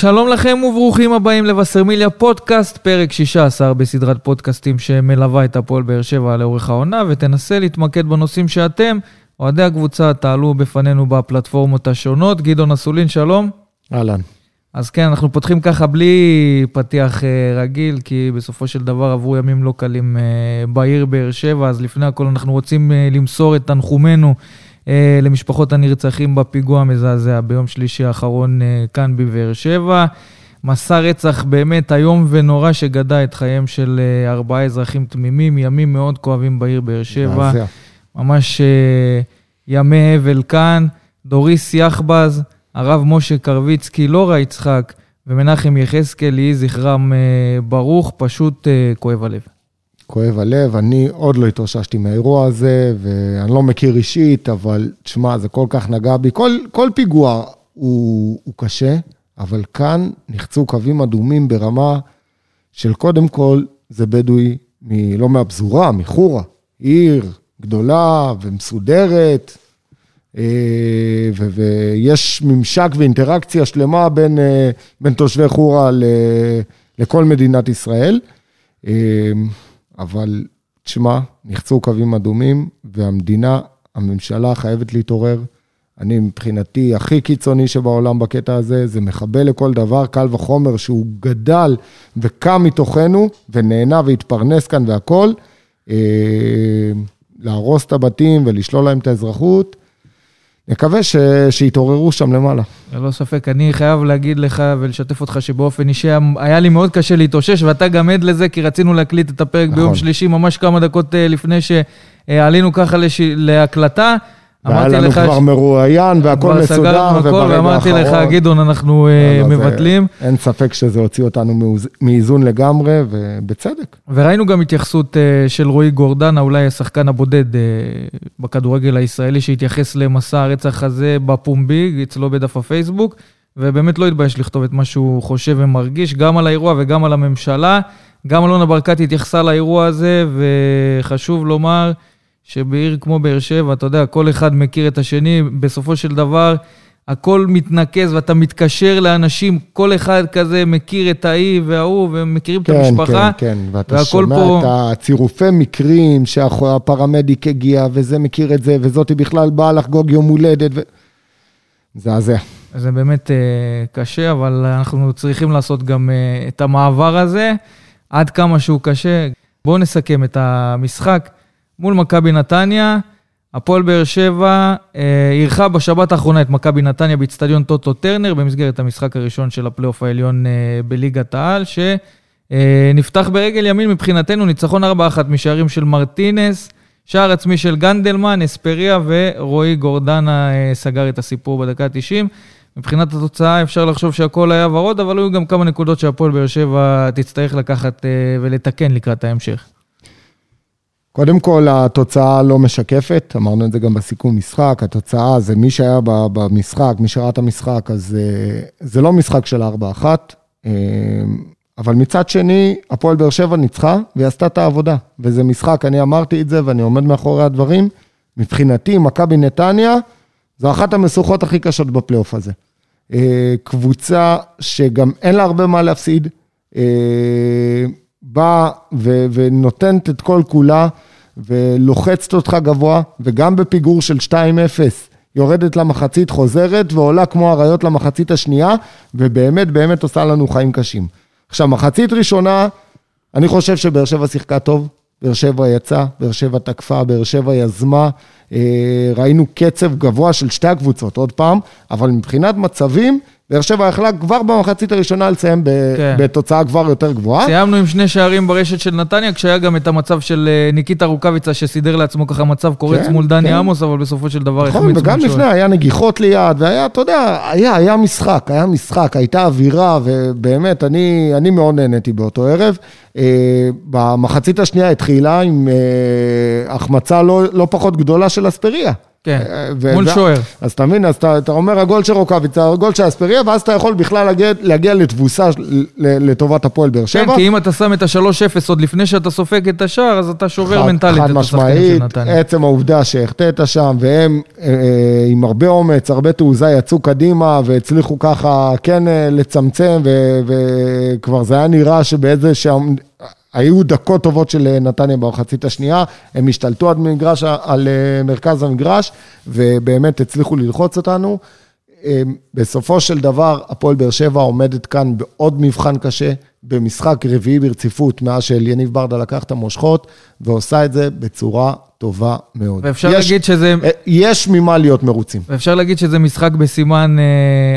שלום לכם וברוכים הבאים לבשרמיליה פודקאסט, פרק 16 בסדרת פודקאסטים שמלווה את הפועל באר שבע לאורך העונה, ותנסה להתמקד בנושאים שאתם, אוהדי הקבוצה, תעלו בפנינו בפלטפורמות השונות. גדעון אסולין, שלום. אהלן. אז כן, אנחנו פותחים ככה בלי פתיח אה, רגיל, כי בסופו של דבר עברו ימים לא קלים אה, בעיר באר שבע, אז לפני הכל אנחנו רוצים אה, למסור את תנחומינו למשפחות הנרצחים בפיגוע המזעזע ביום שלישי האחרון כאן בבאר שבע. מסע רצח באמת איום ונורא שגדע את חייהם של ארבעה אזרחים תמימים, ימים מאוד כואבים בעיר באר שבע. ממש ימי אבל כאן. דוריס יחבז, הרב משה קרביצקי, לורה יצחק ומנחם יחזקאל, יהי זכרם אה, ברוך, פשוט אה, כואב הלב. כואב הלב, אני עוד לא התאוששתי מהאירוע הזה, ואני לא מכיר אישית, אבל תשמע, זה כל כך נגע בי. כל, כל פיגוע הוא, הוא קשה, אבל כאן נחצו קווים אדומים ברמה של קודם כל, זה בדואי, מ, לא מהפזורה, מחורה, עיר גדולה ומסודרת, אה, ויש ממשק ואינטראקציה שלמה בין, אה, בין תושבי חורה לכל מדינת ישראל. אה, אבל תשמע, נחצו קווים אדומים, והמדינה, הממשלה חייבת להתעורר. אני מבחינתי הכי קיצוני שבעולם בקטע הזה, זה מחבל לכל דבר, קל וחומר שהוא גדל וקם מתוכנו ונהנה והתפרנס כאן והכול. להרוס את הבתים ולשלול להם את האזרחות, נקווה ש... שיתעוררו שם למעלה. ללא ספק, אני חייב להגיד לך ולשתף אותך שבאופן אישי היה לי מאוד קשה להתאושש, ואתה גם עד לזה, כי רצינו להקליט את הפרק נכון. ביום שלישי, ממש כמה דקות אה, לפני שעלינו ככה לש... להקלטה. והיה לנו כבר ש... מרואיין והכל מסודר, וברגע האחרון... ואמרתי לך, גדעון, אנחנו לא, לא, מבטלים. זה, אין ספק שזה הוציא אותנו מאיזון לגמרי, ובצדק. וראינו גם התייחסות uh, של רועי גורדנה, אולי השחקן הבודד uh, בכדורגל הישראלי, שהתייחס למסע הרצח הזה בפומבי, אצלו בדף הפייסבוק, ובאמת לא התבייש לכתוב את מה שהוא חושב ומרגיש, גם על האירוע וגם על הממשלה. גם אלונה ברקת התייחסה לאירוע הזה, וחשוב לומר... שבעיר כמו באר שבע, אתה יודע, כל אחד מכיר את השני, בסופו של דבר הכל מתנקז ואתה מתקשר לאנשים, כל אחד כזה מכיר את האי וההוא, ומכירים כן, את המשפחה. כן, כן, כן, ואתה שומע פה... את הצירופי מקרים שהפרמדיק הגיע, וזה מכיר את זה, וזאתי בכלל באה לחגוג יום הולדת. ו... מזעזע. זה באמת uh, קשה, אבל אנחנו צריכים לעשות גם uh, את המעבר הזה, עד כמה שהוא קשה. בואו נסכם את המשחק. מול מכבי נתניה. הפועל באר שבע אה, אירחה בשבת האחרונה את מכבי נתניה באיצטדיון טוטו טרנר במסגרת המשחק הראשון של הפלייאוף העליון אה, בליגת העל, שנפתח אה, ברגל ימין מבחינתנו ניצחון 4-1 משערים של מרטינס, שער עצמי של גנדלמן, אספריה ורועי גורדנה אה, סגר את הסיפור בדקה ה-90. מבחינת התוצאה אפשר לחשוב שהכל היה ורוד, אבל היו גם כמה נקודות שהפועל באר שבע תצטרך לקחת אה, ולתקן לקראת ההמשך. קודם כל, התוצאה לא משקפת, אמרנו את זה גם בסיכום משחק, התוצאה זה מי שהיה במשחק, מי שראה את המשחק, אז אה, זה לא משחק של 4-1, אה, אבל מצד שני, הפועל באר שבע ניצחה והיא עשתה את העבודה, וזה משחק, אני אמרתי את זה ואני עומד מאחורי הדברים, מבחינתי, מכבי נתניה, זו אחת המשוכות הכי קשות בפלייאוף הזה. אה, קבוצה שגם אין לה הרבה מה להפסיד, באה ונותנת את כל כולה. ולוחצת אותך גבוה, וגם בפיגור של 2-0, יורדת למחצית, חוזרת ועולה כמו אריות למחצית השנייה, ובאמת באמת עושה לנו חיים קשים. עכשיו, מחצית ראשונה, אני חושב שבאר שבע שיחקה טוב, באר שבע יצא, באר שבע תקפה, באר שבע יזמה, אה, ראינו קצב גבוה של שתי הקבוצות, עוד פעם, אבל מבחינת מצבים, באר שבע יכלה כבר במחצית הראשונה לסיים כן. בתוצאה כבר יותר גבוהה. סיימנו עם שני שערים ברשת של נתניה, כשהיה גם את המצב של אה, ניקיטה רוקאביצה, שסידר לעצמו ככה מצב קורץ כן, מול דני כן. עמוס, אבל בסופו של דבר נכון, וגם לפני היה נגיחות ליד, והיה, אתה יודע, היה, היה משחק, היה משחק, הייתה אווירה, ובאמת, אני, אני מאוד נהניתי באותו ערב. אה, במחצית השנייה התחילה עם אה, החמצה לא, לא פחות גדולה של אספריה. כן, אה, ו- מול ו- שוער. אז אתה מבין, אז אתה, אתה אומר הגול של רוקאביצה, הגול של אספריה, ואז אתה יכול בכלל להגיע, להגיע לתבוסה לטובת הפועל באר כן, שבע. כי אם אתה שם את ה-3-0 עוד לפני שאתה סופג את השער, אז אתה שובר חד- מנטלית חד את השחקנים של משמעית, נתניה. עצם העובדה שהחטאת שם, והם אה, אה, עם הרבה אומץ, הרבה תעוזה, יצאו קדימה והצליחו ככה כן אה, לצמצם, וכבר זה היה נראה שבאיזה שם... היו דקות טובות של אה, נתניה במחצית השנייה, הם השתלטו עד מגרש, על אה, מרכז המגרש, ובאמת הצליחו ללחוץ אותנו. אה, בסופו של דבר, הפועל באר שבע עומדת כאן בעוד מבחן קשה, במשחק רביעי ברציפות, מאז שאליניב ברדה לקח את המושכות, ועושה את זה בצורה טובה מאוד. ואפשר יש- להגיד שזה... אה, יש ממה להיות מרוצים. ואפשר להגיד שזה משחק בסימן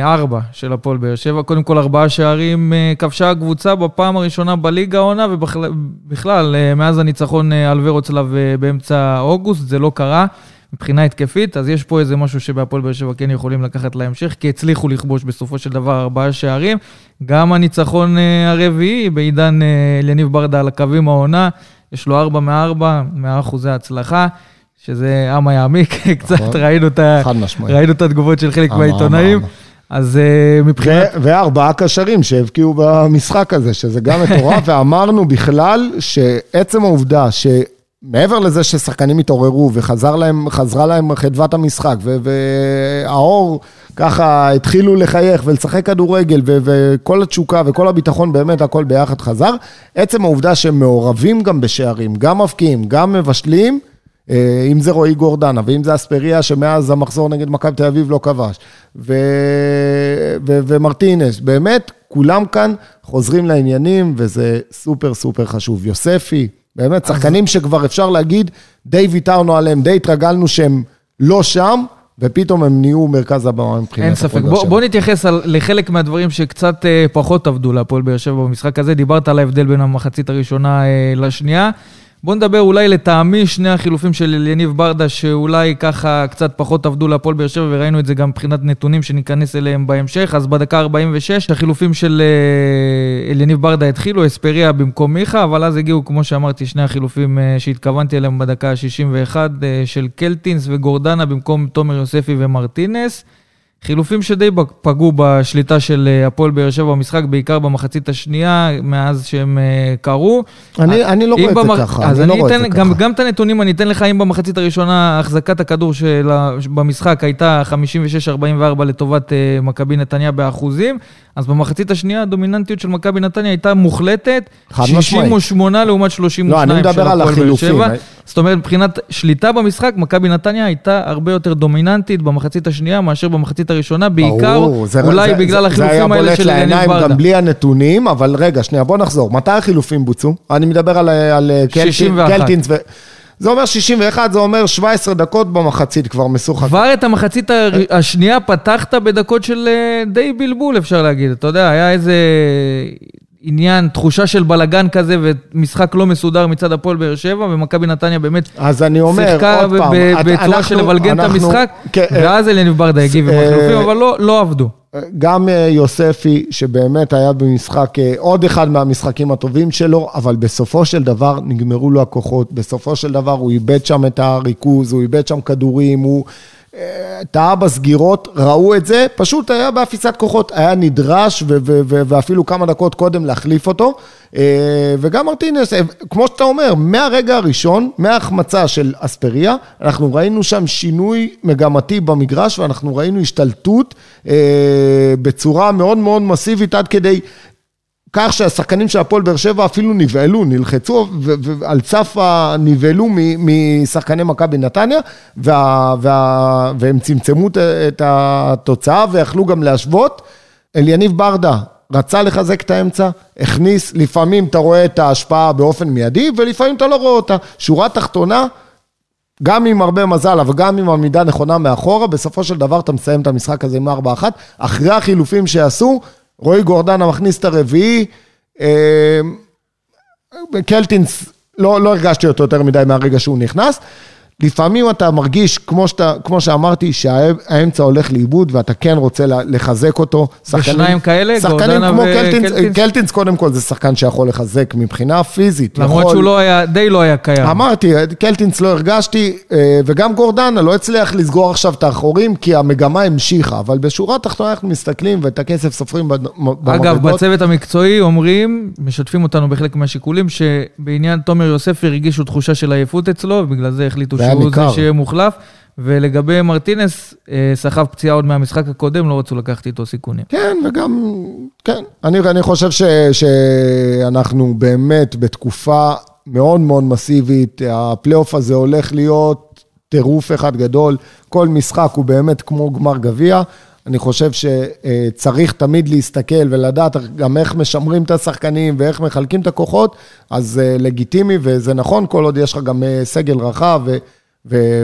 4 של הפועל באר שבע. קודם כל, ארבעה שערים אה, כבשה הקבוצה בפעם הראשונה בליגה העונה, ובכלל, אה, מאז הניצחון אה, על ורוצלב אה, באמצע אוגוסט, זה לא קרה מבחינה התקפית, אז יש פה איזה משהו שבהפועל באר שבע כן יכולים לקחת להמשך, כי הצליחו לכבוש בסופו של דבר ארבעה שערים. גם הניצחון אה, הרביעי בעידן אה, אליניב ברדה על הקווים העונה, יש לו 4 מ-4, 100 אחוזי הצלחה. שזה אמה יעמיק, קצת נכון. ראינו את ה... ראינו את התגובות של חלק אמה, מהעיתונאים, אמה, אז אה, מבחינת... ו- וארבעה קשרים שהבקיעו במשחק הזה, שזה גם מטורף, ואמרנו בכלל שעצם העובדה שמעבר לזה ששחקנים התעוררו וחזרה להם, להם חדוות המשחק, והאור ככה התחילו לחייך ולשחק כדורגל, וכל התשוקה וכל הביטחון, באמת הכל ביחד חזר, עצם העובדה שהם מעורבים גם בשערים, גם מבקיעים, גם מבשלים, אה, אם זה רועי גורדנה, ואם זה אספריה, שמאז המחזור נגד מכבי תל אביב לא כבש, ו... ו... ומרטינס, באמת, כולם כאן חוזרים לעניינים, וזה סופר סופר חשוב. יוספי, באמת, שחקנים שכבר אפשר להגיד, די ויתרנו עליהם, די התרגלנו שהם לא שם, ופתאום הם נהיו מרכז הבמה מבחינת אין ספק. בוא. בוא נתייחס על, לחלק מהדברים שקצת אה, פחות עבדו להפועל באר שבע במשחק הזה. דיברת על ההבדל בין המחצית הראשונה אה, לשנייה. בוא נדבר אולי לטעמי שני החילופים של אליניב ברדה, שאולי ככה קצת פחות עבדו להפועל באר שבע, וראינו את זה גם מבחינת נתונים שניכנס אליהם בהמשך. אז בדקה 46, החילופים של אה, אליניב ברדה התחילו, אספריה במקום מיכה, אבל אז הגיעו, כמו שאמרתי, שני החילופים אה, שהתכוונתי אליהם בדקה ה-61, אה, של קלטינס וגורדנה במקום תומר יוספי ומרטינס. חילופים שדי פגעו בשליטה של אה, הפועל באר שבע במשחק, בעיקר במחצית השנייה, מאז שהם אה, קרו. אני, אני לא אם רואה את במח- זה ככה, אז אני לא אני רואה את זה גם, ככה. גם את הנתונים אני אתן לך, אם במחצית הראשונה החזקת הכדור שלה, במשחק הייתה 56-44 לטובת אה, מכבי נתניה באחוזים, אז במחצית השנייה הדומיננטיות של מכבי נתניה הייתה מוחלטת, חד משמעית. 68 לעומת 32 לא, אני מדבר של על הפועל באר החילופים. זאת אומרת, מבחינת שליטה במשחק, מכבי נתניה הייתה הרבה יותר דומיננטית במחצית השנייה מאשר במחצית הראשונה, בעיקר ברור, זה- אולי זה- בגלל זה- החילופים האלה של זה היה בולט ברדה. לעיניים גם בלי הנתונים, אבל רגע, שנייה, בוא נחזור. מתי החילופים בוצעו? אני מדבר על, על 61. קלטינס. ו... זה אומר 61, זה אומר 17 דקות במחצית כבר משוחק. כבר את המחצית הר- השנייה פתחת בדקות של אה, די בלבול, אפשר להגיד. אתה יודע, היה איזה עניין, תחושה של בלגן כזה ומשחק לא מסודר מצד הפועל באר שבע, ומכבי נתניה באמת אז אני אומר, שיחקה ב- פעם, ב- את- בצורה אנחנו- של לבלגן את אנחנו- המשחק, כן, אה, ואז אליניב ברדה הגיב עם אה, החילופים, אבל לא- לא עבדו. גם אה, יוספי, שבאמת היה במשחק, אה, עוד אחד מהמשחקים הטובים שלו, אבל בסופו של דבר נגמרו לו הכוחות. בסופו של דבר הוא איבד שם את הריכוז, הוא איבד שם כדורים, הוא טעה בסגירות, ראו את זה, פשוט היה באפיסת כוחות, היה נדרש ו- ו- ו- ואפילו כמה דקות קודם להחליף אותו. אה, וגם מרטינס, כמו שאתה אומר, מהרגע הראשון, מההחמצה של אספריה, אנחנו ראינו שם שינוי מגמתי במגרש ואנחנו ראינו השתלטות אה, בצורה מאוד מאוד מסיבית עד כדי כך שהשחקנים של הפועל באר שבע אפילו נבהלו, נלחצו ועל סף הנבהלו מ- משחקני מכבי נתניה וה- וה- והם צמצמו את התוצאה ויכלו גם להשוות. אליניב ברדה רצה לחזק את האמצע, הכניס, לפעמים אתה רואה את ההשפעה באופן מיידי ולפעמים אתה לא רואה אותה. שורה תחתונה, גם עם הרבה מזל, אבל גם עם עמידה נכונה מאחורה, בסופו של דבר אתה מסיים את המשחק הזה עם 4-1. אחרי החילופים שעשו, רועי גורדנה מכניס את הרביעי. אה, קלטינס, לא, לא הרגשתי אותו יותר מדי מהרגע שהוא נכנס. לפעמים אתה מרגיש, כמו, שאתה, כמו שאמרתי, שהאמצע הולך לאיבוד ואתה כן רוצה לחזק אותו. ושניים כאלה, גורדנה כמו קלטינס, קלטינס. קלטינס קודם כל זה שחקן שיכול לחזק מבחינה פיזית. למרות יכול... שהוא לא היה, די לא היה קיים. אמרתי, קלטינס לא הרגשתי, אה, וגם גורדנה לא הצליח לסגור עכשיו את האחורים, כי המגמה המשיכה, אבל בשורה התחתונה אנחנו מסתכלים ואת הכסף סופרים במדרגות. אגב, בצוות המקצועי אומרים, משתפים אותנו בחלק מהשיקולים, שבעניין תומר יוסף הרגישו תחושה של עייפות אצלו, ובגלל זה החליטו שהוא זה שיהיה מוחלף. ולגבי מרטינס, אה, סחב פציעה עוד מהמשחק הקודם, לא רצו לקחת איתו סיכונים. כן, וגם, כן. אני, אני חושב ש, שאנחנו באמת בתקופה מאוד מאוד מסיבית. הפלייאוף הזה הולך להיות טירוף אחד גדול. כל משחק הוא באמת כמו גמר גביע. אני חושב שצריך תמיד להסתכל ולדעת גם איך משמרים את השחקנים ואיך מחלקים את הכוחות, אז אה, לגיטימי וזה נכון, כל עוד יש לך גם אה, סגל רחב ו...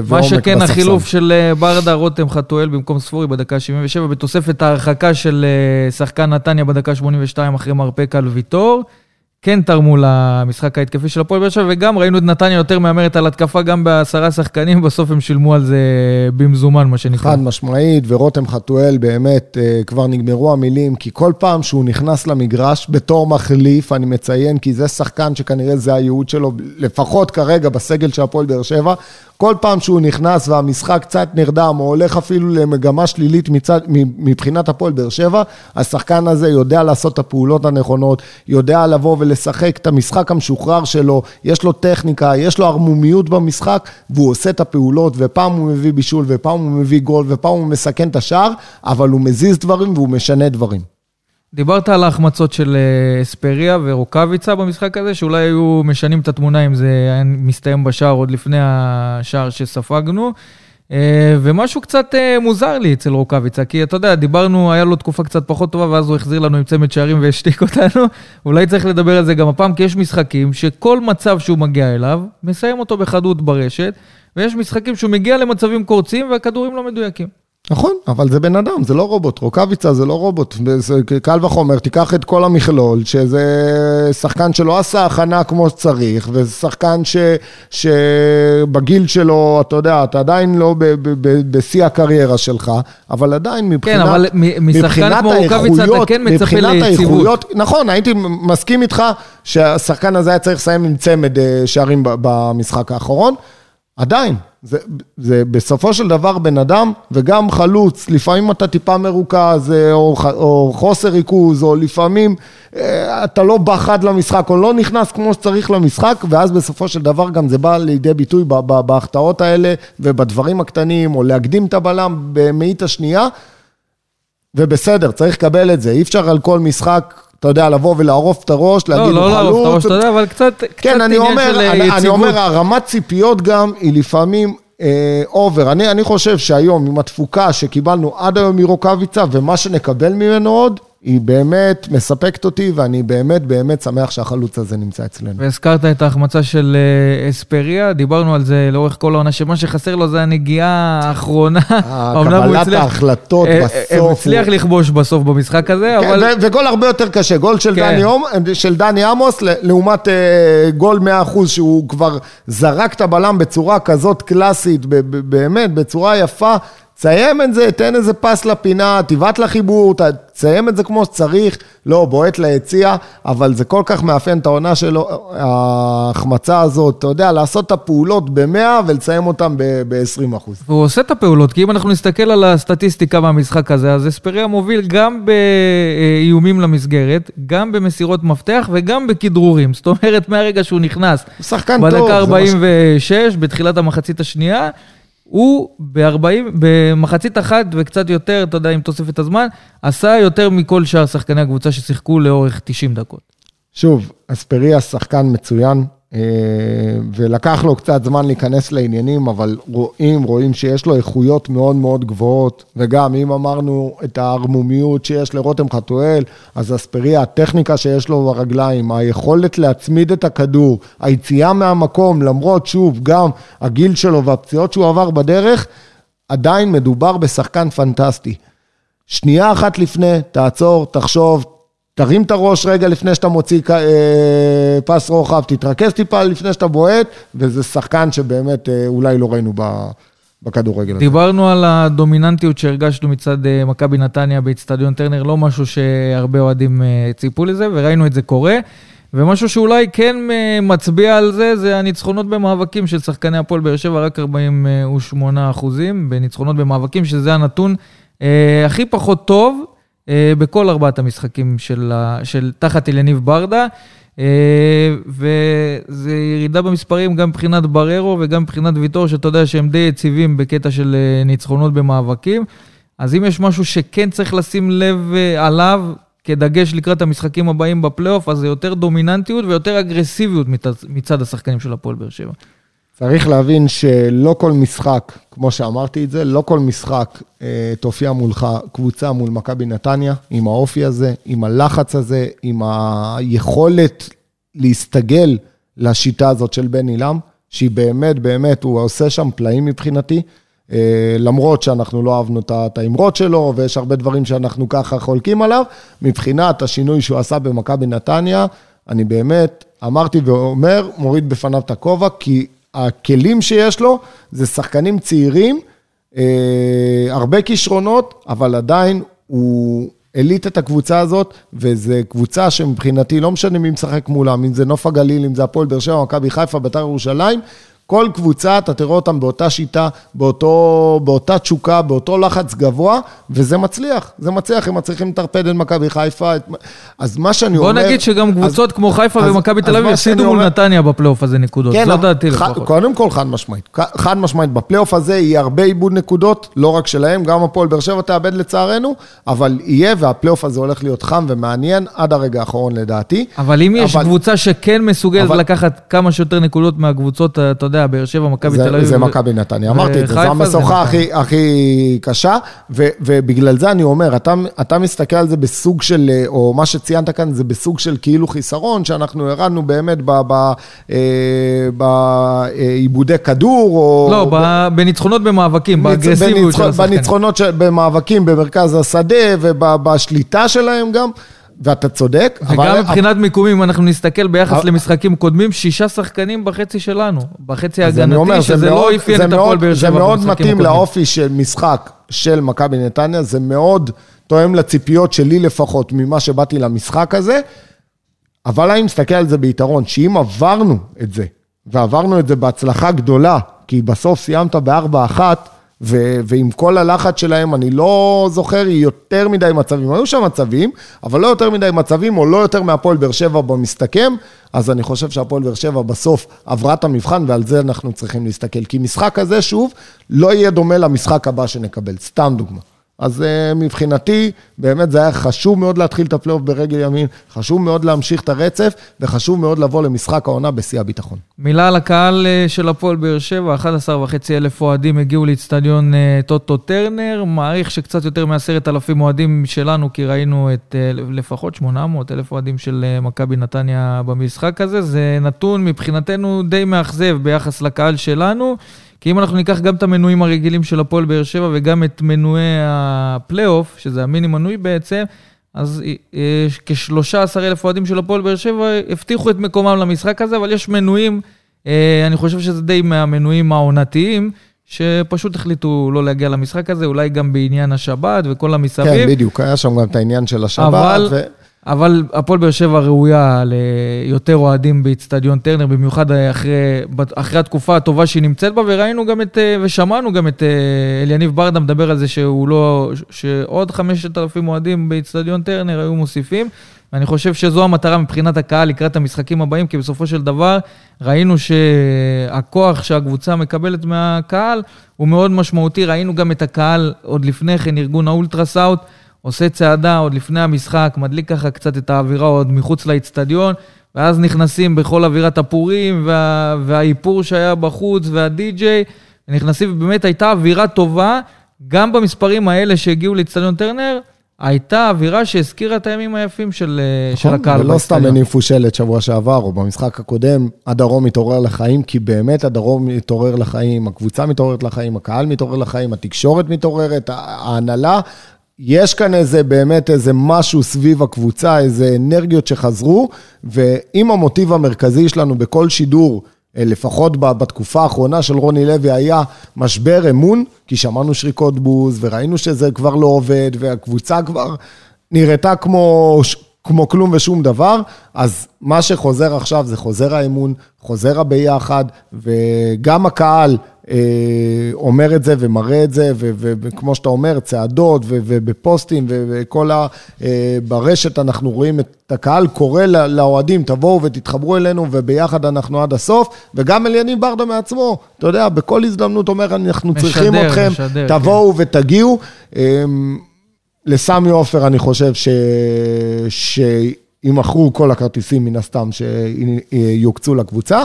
מה שכן, החילוף של אה, ברדה רותם חתואל במקום ספורי בדקה 77, בתוספת ההרחקה של שחקן נתניה בדקה 82 אחרי מרפק על ויטור. כן תרמו למשחק ההתקפי של הפועל באר שבע, וגם ראינו את נתניה יותר מהמרת על התקפה גם בעשרה שחקנים, בסוף הם שילמו על זה במזומן, מה שנקרא. חד משמעית, ורותם חתואל באמת, אה, כבר נגמרו המילים, כי כל פעם שהוא נכנס למגרש בתור מחליף, אני מציין, כי זה שחקן שכנראה זה הייעוד שלו, לפחות כרגע בסגל של הפועל באר שבע, כל פעם שהוא נכנס והמשחק קצת נרדם, או הולך אפילו למגמה שלילית מצד, מבחינת הפועל באר שבע, השחקן הזה יודע לעשות את הפעולות הנכונות, יודע לבוא ולשחק את המשחק המשוחרר שלו, יש לו טכניקה, יש לו ערמומיות במשחק, והוא עושה את הפעולות, ופעם הוא מביא בישול, ופעם הוא מביא גול, ופעם הוא מסכן את השער, אבל הוא מזיז דברים והוא משנה דברים. דיברת על ההחמצות של אה, אספריה ורוקאביצה במשחק הזה, שאולי היו משנים את התמונה אם זה היה מסתיים בשער עוד לפני השער שספגנו. אה, ומשהו קצת אה, מוזר לי אצל רוקאביצה, כי אתה יודע, דיברנו, היה לו תקופה קצת פחות טובה, ואז הוא החזיר לנו עם צמד שערים והשתיק אותנו. אולי צריך לדבר על זה גם הפעם, כי יש משחקים שכל מצב שהוא מגיע אליו, מסיים אותו בחדות ברשת, ויש משחקים שהוא מגיע למצבים קורצים והכדורים לא מדויקים. נכון, אבל זה בן אדם, זה לא רובוט. רוקאביצה זה לא רובוט. קל וחומר, תיקח את כל המכלול, שזה שחקן שלא עשה הכנה כמו שצריך, וזה שחקן ש, שבגיל שלו, אתה יודע, אתה עדיין לא בשיא הקריירה שלך, אבל עדיין מבחינת, כן, אבל משחקן כמו רוקאביצה אתה כן מצפה ליציבות. נכון, הייתי מסכים איתך שהשחקן הזה היה צריך לסיים עם צמד אה, שערים במשחק האחרון. עדיין, זה, זה בסופו של דבר בן אדם וגם חלוץ, לפעמים אתה טיפה מרוכז אה, או, או חוסר ריכוז, או לפעמים אה, אתה לא בא חד למשחק או לא נכנס כמו שצריך למשחק, ואז בסופו של דבר גם זה בא לידי ביטוי בהחטאות האלה ובדברים הקטנים, או להקדים את הבלם במאית השנייה, ובסדר, צריך לקבל את זה, אי אפשר על כל משחק אתה יודע, לבוא ולערוף את הראש, להגיד לא, חלוץ. לא, לא לערוף את הראש, אתה יודע, אבל קצת, כן, קצת עניין אומר, של אני, יציבות. אני אומר, הרמת ציפיות גם היא לפעמים אה, אובר. אני, אני חושב שהיום, עם התפוקה שקיבלנו עד היום מרוקאביצה, ומה שנקבל ממנו עוד, היא באמת מספקת אותי, ואני באמת באמת שמח שהחלוץ הזה נמצא אצלנו. והזכרת את ההחמצה של אה, אספריה, דיברנו על זה לאורך כל העונה, שמה שחסר לו זה הנגיעה האחרונה. קבלת ההחלטות אה, בסוף. הוא הצליח לכבוש בסוף במשחק הזה, כן, אבל... וגול הרבה יותר קשה, גול של, כן. של דני עמוס, לעומת גול 100% שהוא כבר זרק את הבלם בצורה כזאת קלאסית, באמת, בצורה יפה. תסיים את זה, תן איזה פס לפינה, תבעט לחיבור, תסיים את זה כמו שצריך, לא, בועט ליציע, אבל זה כל כך מאפיין את העונה שלו, ההחמצה הזאת, אתה יודע, לעשות את הפעולות ב-100 ולסיים אותן ב-20 אחוז. והוא עושה את הפעולות, כי אם אנחנו נסתכל על הסטטיסטיקה מהמשחק הזה, אז אספריה מוביל גם באיומים למסגרת, גם במסירות מפתח וגם בכדרורים. זאת אומרת, מהרגע שהוא נכנס, שחקן טוב, בדקה 46, בתחילת המחצית השנייה, הוא ב-40, במחצית אחת וקצת יותר, אתה יודע, עם תוספת הזמן, עשה יותר מכל שאר שחקני הקבוצה ששיחקו לאורך 90 דקות. שוב, אספריה שחקן מצוין, ולקח לו קצת זמן להיכנס לעניינים, אבל רואים, רואים שיש לו איכויות מאוד מאוד גבוהות, וגם אם אמרנו את הערמומיות שיש לרותם חתואל, אז אספריה, הטכניקה שיש לו ברגליים, היכולת להצמיד את הכדור, היציאה מהמקום, למרות, שוב, גם הגיל שלו והפציעות שהוא עבר בדרך, עדיין מדובר בשחקן פנטסטי. שנייה אחת לפני, תעצור, תחשוב, תרים את הראש רגע לפני שאתה מוציא אה, פס רוחב, תתרכז טיפה לפני שאתה בועט, וזה שחקן שבאמת אה, אולי לא ראינו בכדורגל הזה. דיברנו על הדומיננטיות שהרגשנו מצד אה, מכבי נתניה באיצטדיון טרנר, לא משהו שהרבה אוהדים ציפו לזה, וראינו את זה קורה. ומשהו שאולי כן מצביע על זה, זה הניצחונות במאבקים של שחקני הפועל באר שבע, רק 48 אחוזים בניצחונות במאבקים, שזה הנתון אה, הכי פחות טוב אה, בכל ארבעת המשחקים של, של תחת אליניב ברדה. אה, וזה ירידה במספרים גם מבחינת בררו וגם מבחינת ויטור, שאתה יודע שהם די יציבים בקטע של אה, ניצחונות במאבקים. אז אם יש משהו שכן צריך לשים לב עליו, כדגש לקראת המשחקים הבאים בפלייאוף, אז זה יותר דומיננטיות ויותר אגרסיביות מצד השחקנים של הפועל באר שבע. צריך להבין שלא כל משחק, כמו שאמרתי את זה, לא כל משחק אה, תופיע מולך קבוצה מול מכבי נתניה, עם האופי הזה, עם הלחץ הזה, עם היכולת להסתגל לשיטה הזאת של בן עילם, שהיא באמת, באמת, הוא עושה שם פלאים מבחינתי. אה, למרות שאנחנו לא אהבנו את האמרות שלו, ויש הרבה דברים שאנחנו ככה חולקים עליו, מבחינת השינוי שהוא עשה במכבי נתניה, אני באמת אמרתי ואומר, מוריד בפניו את הכובע, כי הכלים שיש לו זה שחקנים צעירים, אה, הרבה כישרונות, אבל עדיין הוא אליט את הקבוצה הזאת, וזו קבוצה שמבחינתי, לא משנה מי משחק מולם, אם זה נוף הגליל, אם זה הפועל באר שבע, מכבי חיפה, בית"ר ירושלים, כל קבוצה, אתה תראה אותם באותה שיטה, באותו, באותה תשוקה, באותו לחץ גבוה, וזה מצליח. זה מצליח, הם מצליחים לטרפד את מכבי חיפה. את... אז מה שאני בוא אומר... בוא נגיד שגם קבוצות אז, כמו חיפה ומכבי תל אביב יפסידו מול אומר... נתניה בפלייאוף הזה נקודות. כן, זו דעתי לפחות. קודם כל, חד משמעית. חד משמעית, בפלייאוף הזה יהיה הרבה עיבוד נקודות, לא רק שלהם, גם הפועל באר שבע תאבד לצערנו, אבל יהיה, והפלייאוף הזה הולך להיות חם ומעניין עד הרגע האחרון לדעתי. אבל אם יש אבל... קבוצה שכן מסוגלת אבל... לקחת כמה שיותר נקודות מהקבוצות, אתה יודע, באר שבע, מכבי תל אביב. זה מכבי נתניה, אמרתי את זה, זו המשוכה הכי, הכי קשה, ו, ובגלל זה אני אומר, אתה, אתה מסתכל על זה בסוג של, או מה שציינת כאן, זה בסוג של כאילו חיסרון, שאנחנו הרדנו באמת בעיבודי אה, כדור, או... לא, ב, בניצחונות במאבקים, באגרסיביות של השחקנים. בניצחונות במאבקים במרכז השדה, ובשליטה שלהם גם. ואתה צודק. וגם אבל... מבחינת אבל... מיקומים, אנחנו נסתכל ביחס אבל... למשחקים קודמים, שישה שחקנים בחצי שלנו, בחצי ההגנתי, אומר, שזה לא אפיין את הפועל באר שבע זה מאוד מתאים לאופי של משחק של מכבי נתניה, זה מאוד תואם לציפיות שלי לפחות, ממה שבאתי למשחק הזה, אבל אני מסתכל על זה ביתרון, שאם עברנו את זה, ועברנו את זה בהצלחה גדולה, כי בסוף סיימת בארבע אחת, ו- ועם כל הלחץ שלהם, אני לא זוכר יותר מדי מצבים. היו שם מצבים, אבל לא יותר מדי מצבים, או לא יותר מהפועל באר שבע במסתכם, אז אני חושב שהפועל באר שבע בסוף עברה את המבחן, ועל זה אנחנו צריכים להסתכל. כי משחק כזה, שוב, לא יהיה דומה למשחק הבא שנקבל. סתם דוגמה. אז uh, מבחינתי, באמת זה היה חשוב מאוד להתחיל את הפלייאוף ברגל ימין, חשוב מאוד להמשיך את הרצף, וחשוב מאוד לבוא למשחק העונה בשיא הביטחון. מילה על הקהל אה, של הפועל באר שבע, 11 וחצי אלף אוהדים הגיעו לאיצטדיון אה, טוטו טרנר, מעריך שקצת יותר מעשרת אלפים אוהדים שלנו, כי ראינו את לפחות 800 אלף אוהדים של מכבי נתניה במשחק הזה. זה נתון מבחינתנו די מאכזב ביחס לקהל שלנו. כי אם אנחנו ניקח גם את המנויים הרגילים של הפועל באר שבע וגם את מנויי הפלייאוף, שזה המיני מנוי בעצם, אז אה, כ-13 אלף אוהדים של הפועל באר שבע הבטיחו את מקומם למשחק הזה, אבל יש מנויים, אה, אני חושב שזה די מהמנויים העונתיים, שפשוט החליטו לא להגיע למשחק הזה, אולי גם בעניין השבת וכל המסביב. כן, בדיוק, היה שם גם את העניין של השבת. אבל... ו... אבל הפועל באר שבע ראויה ליותר אוהדים באיצטדיון טרנר, במיוחד אחרי, אחרי התקופה הטובה שהיא נמצאת בה, וראינו גם את, ושמענו גם את אה, אליניב ברדה מדבר על זה שהוא לא, שעוד 5,000 אוהדים באיצטדיון טרנר היו מוסיפים. ואני חושב שזו המטרה מבחינת הקהל לקראת המשחקים הבאים, כי בסופו של דבר ראינו שהכוח שהקבוצה מקבלת מהקהל הוא מאוד משמעותי. ראינו גם את הקהל עוד לפני כן, ארגון האולטרסאוט. עושה צעדה עוד לפני המשחק, מדליק ככה קצת את האווירה עוד מחוץ לאצטדיון, ואז נכנסים בכל אווירת הפורים וה, והאיפור שהיה בחוץ והדי-ג'יי, נכנסים, ובאמת הייתה אווירה טובה, גם במספרים האלה שהגיעו לאצטדיון טרנר, הייתה אווירה שהזכירה את הימים היפים של, נכון, של הקהל. ולא סתם הניפו שלט שבוע שעבר, או במשחק הקודם, הדרום מתעורר לחיים, כי באמת הדרום מתעורר לחיים, הקבוצה מתעוררת לחיים, הקהל מתעורר לחיים, התקשורת מתעוררת, ההנהלה, יש כאן איזה, באמת איזה משהו סביב הקבוצה, איזה אנרגיות שחזרו, ואם המוטיב המרכזי שלנו בכל שידור, אה, לפחות בתקופה האחרונה של רוני לוי, היה משבר אמון, כי שמענו שריקות בוז, וראינו שזה כבר לא עובד, והקבוצה כבר נראתה כמו, כמו כלום ושום דבר, אז מה שחוזר עכשיו זה חוזר האמון, חוזר הביחד, וגם הקהל אומר את זה ומראה את זה, וכמו שאתה אומר, צעדות ובפוסטים וכל ה... אה, ברשת אנחנו רואים את הקהל קורא לאוהדים, תבואו ותתחברו אלינו וביחד אנחנו עד הסוף, וגם אליניב ברדה מעצמו, אתה יודע, בכל הזדמנות אומר, אנחנו משדר, צריכים אתכם, משדר, כן. תבואו כן. ותגיעו. אה, לסמי עופר אני חושב ש... שימכרו כל הכרטיסים מן הסתם שיוקצו לקבוצה.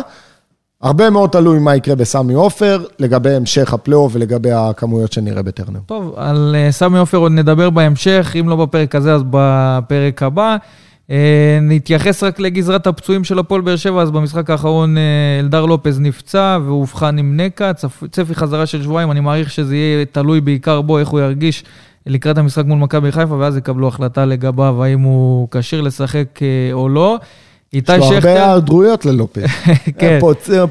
הרבה מאוד תלוי מה יקרה בסמי עופר, לגבי המשך הפלייאוף ולגבי הכמויות שנראה בטרנר. טוב, על אה, סמי עופר עוד נדבר בהמשך, אם לא בפרק הזה אז בפרק הבא. אה, נתייחס רק לגזרת הפצועים של הפועל באר שבע, אז במשחק האחרון אה, אלדר לופז נפצע ואובחן עם נקע, צפי חזרה של שבועיים, אני מעריך שזה יהיה תלוי בעיקר בו, איך הוא ירגיש לקראת המשחק מול מכבי חיפה, ואז יקבלו החלטה לגביו האם הוא כשיר לשחק או לא. איתי שכטר... יש לו הרבה היעדרויות ללופז. כן.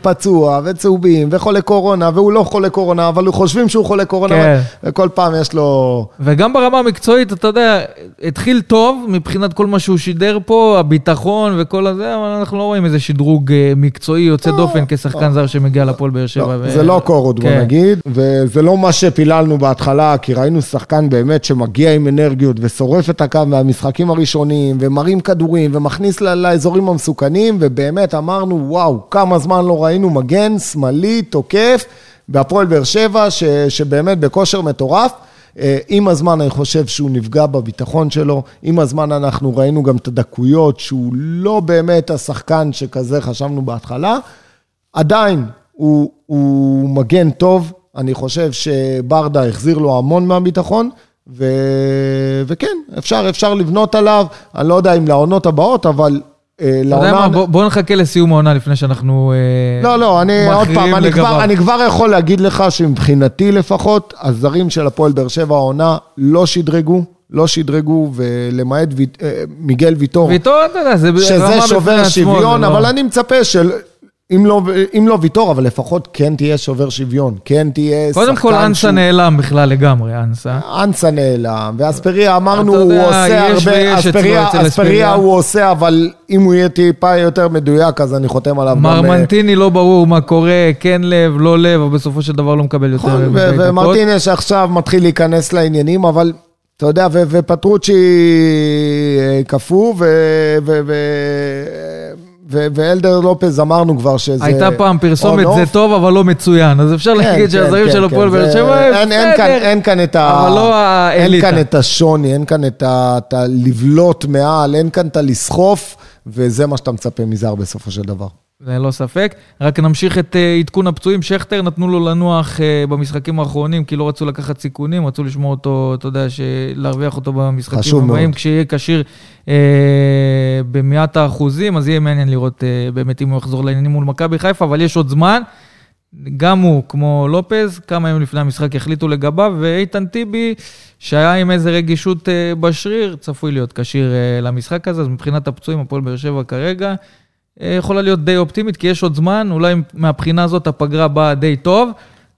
פצוע וצהובים וחולה קורונה, והוא לא חולה קורונה, אבל חושבים שהוא חולה קורונה, כן. וכל פעם יש לו... וגם ברמה המקצועית, אתה יודע, התחיל טוב מבחינת כל מה שהוא שידר פה, הביטחון וכל הזה, אבל אנחנו לא רואים איזה שדרוג אה, מקצועי יוצא לא, דופן כשחקן לא. זר שמגיע לפועל באר שבע. לא, זה לא קורות, בוא כן. נגיד, וזה לא מה שפיללנו בהתחלה, כי ראינו שחקן באמת שמגיע עם אנרגיות ושורף את הקו מהמשחקים הראשונים, ומרים כדורים, ומכניס לאזורים המסוכנים, ובאמת אמרנו, וואו, כמה זמן לא ראינו מגן שמאלי, תוקף, בהפועל באר שבע, ש, שבאמת בכושר מטורף. אה, עם הזמן אני חושב שהוא נפגע בביטחון שלו, עם הזמן אנחנו ראינו גם את הדקויות שהוא לא באמת השחקן שכזה חשבנו בהתחלה. עדיין הוא, הוא מגן טוב, אני חושב שברדה החזיר לו המון מהביטחון. ו... וכן, אפשר, אפשר לבנות עליו, אני לא יודע אם לעונות הבאות, אבל לעונה... אתה יודע מה, בוא נחכה לסיום העונה לפני שאנחנו אה, לא, לא, אני עוד פעם, אני כבר, אני כבר יכול להגיד לך שמבחינתי לפחות, הזרים של הפועל באר שבע העונה לא שדרגו. לא שדרגו, ולמעט אה, מיגל ויטור. ויטור, אתה יודע, זה שזה שובר שוויון, לא. אבל אני מצפה של... אם לא, אם לא ויתור, אבל לפחות כן תהיה שובר שוויון, כן תהיה שחקן קודם כל, אנסה שהוא... נעלם בכלל לגמרי, אנסה. אנסה נעלם, ואספריה אמרנו, הוא יודע, עושה הרבה, אספריה, אספריה הוא עושה, אבל אם הוא יהיה טיפה יותר מדויק, אז אני חותם עליו גם... מרמנטיני לא ברור מה קורה, כן לב, לא לב, אבל בסופו של דבר לא מקבל יותר נכון. ומרטינש עכשיו מתחיל להיכנס לעניינים, אבל... אתה יודע, ופטרוצ'י אה, קפוא, ו... ואלדר לופז אמרנו כבר שזה... הייתה פעם פרסומת, זה טוב אבל לא מצוין, אז אפשר כן, להגיד כן, שהזרים כן, של הפועל באר שבע הם בסדר. אין כאן את ה... אבל לא האליטה. אין כאן את השוני, אין כאן את הלבלוט מעל, אין כאן את הלסחוף, וזה מה שאתה מצפה מזר בסופו של דבר. ללא ספק. רק נמשיך את אה, עדכון הפצועים. שכטר נתנו לו לנוח אה, במשחקים האחרונים, כי לא רצו לקחת סיכונים, רצו לשמור אותו, אתה יודע, להרוויח אותו במשחקים הבאים. כשיהיה כשיר אה, במאת האחוזים, אז יהיה מעניין לראות אה, באמת אם הוא יחזור לעניינים מול מכבי חיפה, אבל יש עוד זמן. גם הוא, כמו לופז, כמה ימים לפני המשחק החליטו לגביו, ואיתן טיבי, שהיה עם איזה רגישות אה, בשריר, צפוי להיות כשיר למשחק הזה, אז מבחינת הפצועים, הפועל באר שבע כרגע, יכולה להיות די אופטימית, כי יש עוד זמן, אולי מהבחינה הזאת הפגרה באה די טוב,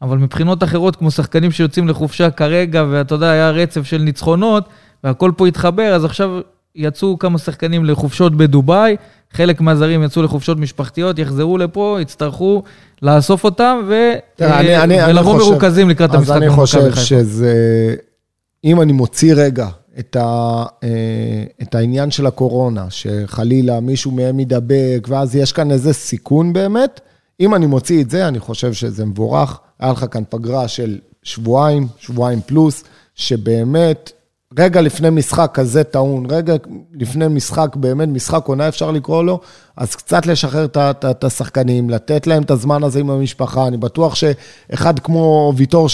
אבל מבחינות אחרות, כמו שחקנים שיוצאים לחופשה כרגע, ואתה יודע, היה רצף של ניצחונות, והכל פה התחבר, אז עכשיו יצאו כמה שחקנים לחופשות בדובאי, חלק מהזרים יצאו לחופשות משפחתיות, יחזרו לפה, יצטרכו לאסוף אותם, ו... אני, ולבוא מרוכזים לקראת המשחק. אז אני חושב שזה... אם אני מוציא רגע את, ה, אה, את העניין של הקורונה, שחלילה מישהו מהם ידבק, ואז יש כאן איזה סיכון באמת. אם אני מוציא את זה, אני חושב שזה מבורך. היה לך כאן פגרה של שבועיים, שבועיים פלוס, שבאמת רגע לפני משחק כזה טעון, רגע לפני משחק, באמת משחק עונה אפשר לקרוא לו, אז קצת לשחרר את השחקנים, לתת להם את הזמן הזה עם המשפחה. אני בטוח שאחד כמו ויטור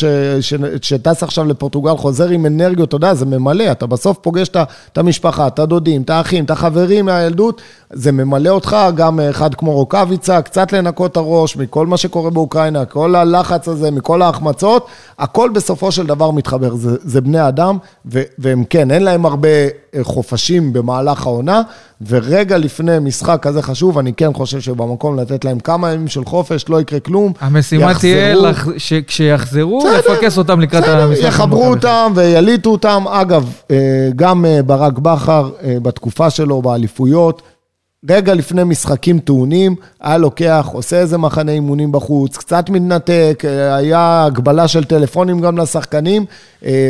שטס עכשיו לפורטוגל חוזר עם אנרגיות, אתה יודע, זה ממלא, אתה בסוף פוגש את המשפחה, את הדודים, את האחים, את החברים מהילדות, זה ממלא אותך, גם אחד כמו רוקאביצה, קצת לנקות את הראש מכל מה שקורה באוקראינה, כל הלחץ הזה, מכל ההחמצות, הכל בסופו של דבר מתחבר. זה, זה בני אדם, ו, והם כן, אין להם הרבה חופשים במהלך העונה, ורגע לפני משחק כזה חשוב, אני כן חושב שבמקום לתת להם כמה ימים של חופש, לא יקרה כלום. המשימה תהיה שכשיחזרו, לפקס אותם לקראת המשחק. יחברו אותם ויליטו אותם. אגב, אה, גם אה, ברק בכר, אה, בתקופה שלו, באליפויות, רגע לפני משחקים טעונים, היה לוקח, עושה איזה מחנה אימונים בחוץ, קצת מתנתק, היה הגבלה של טלפונים גם לשחקנים,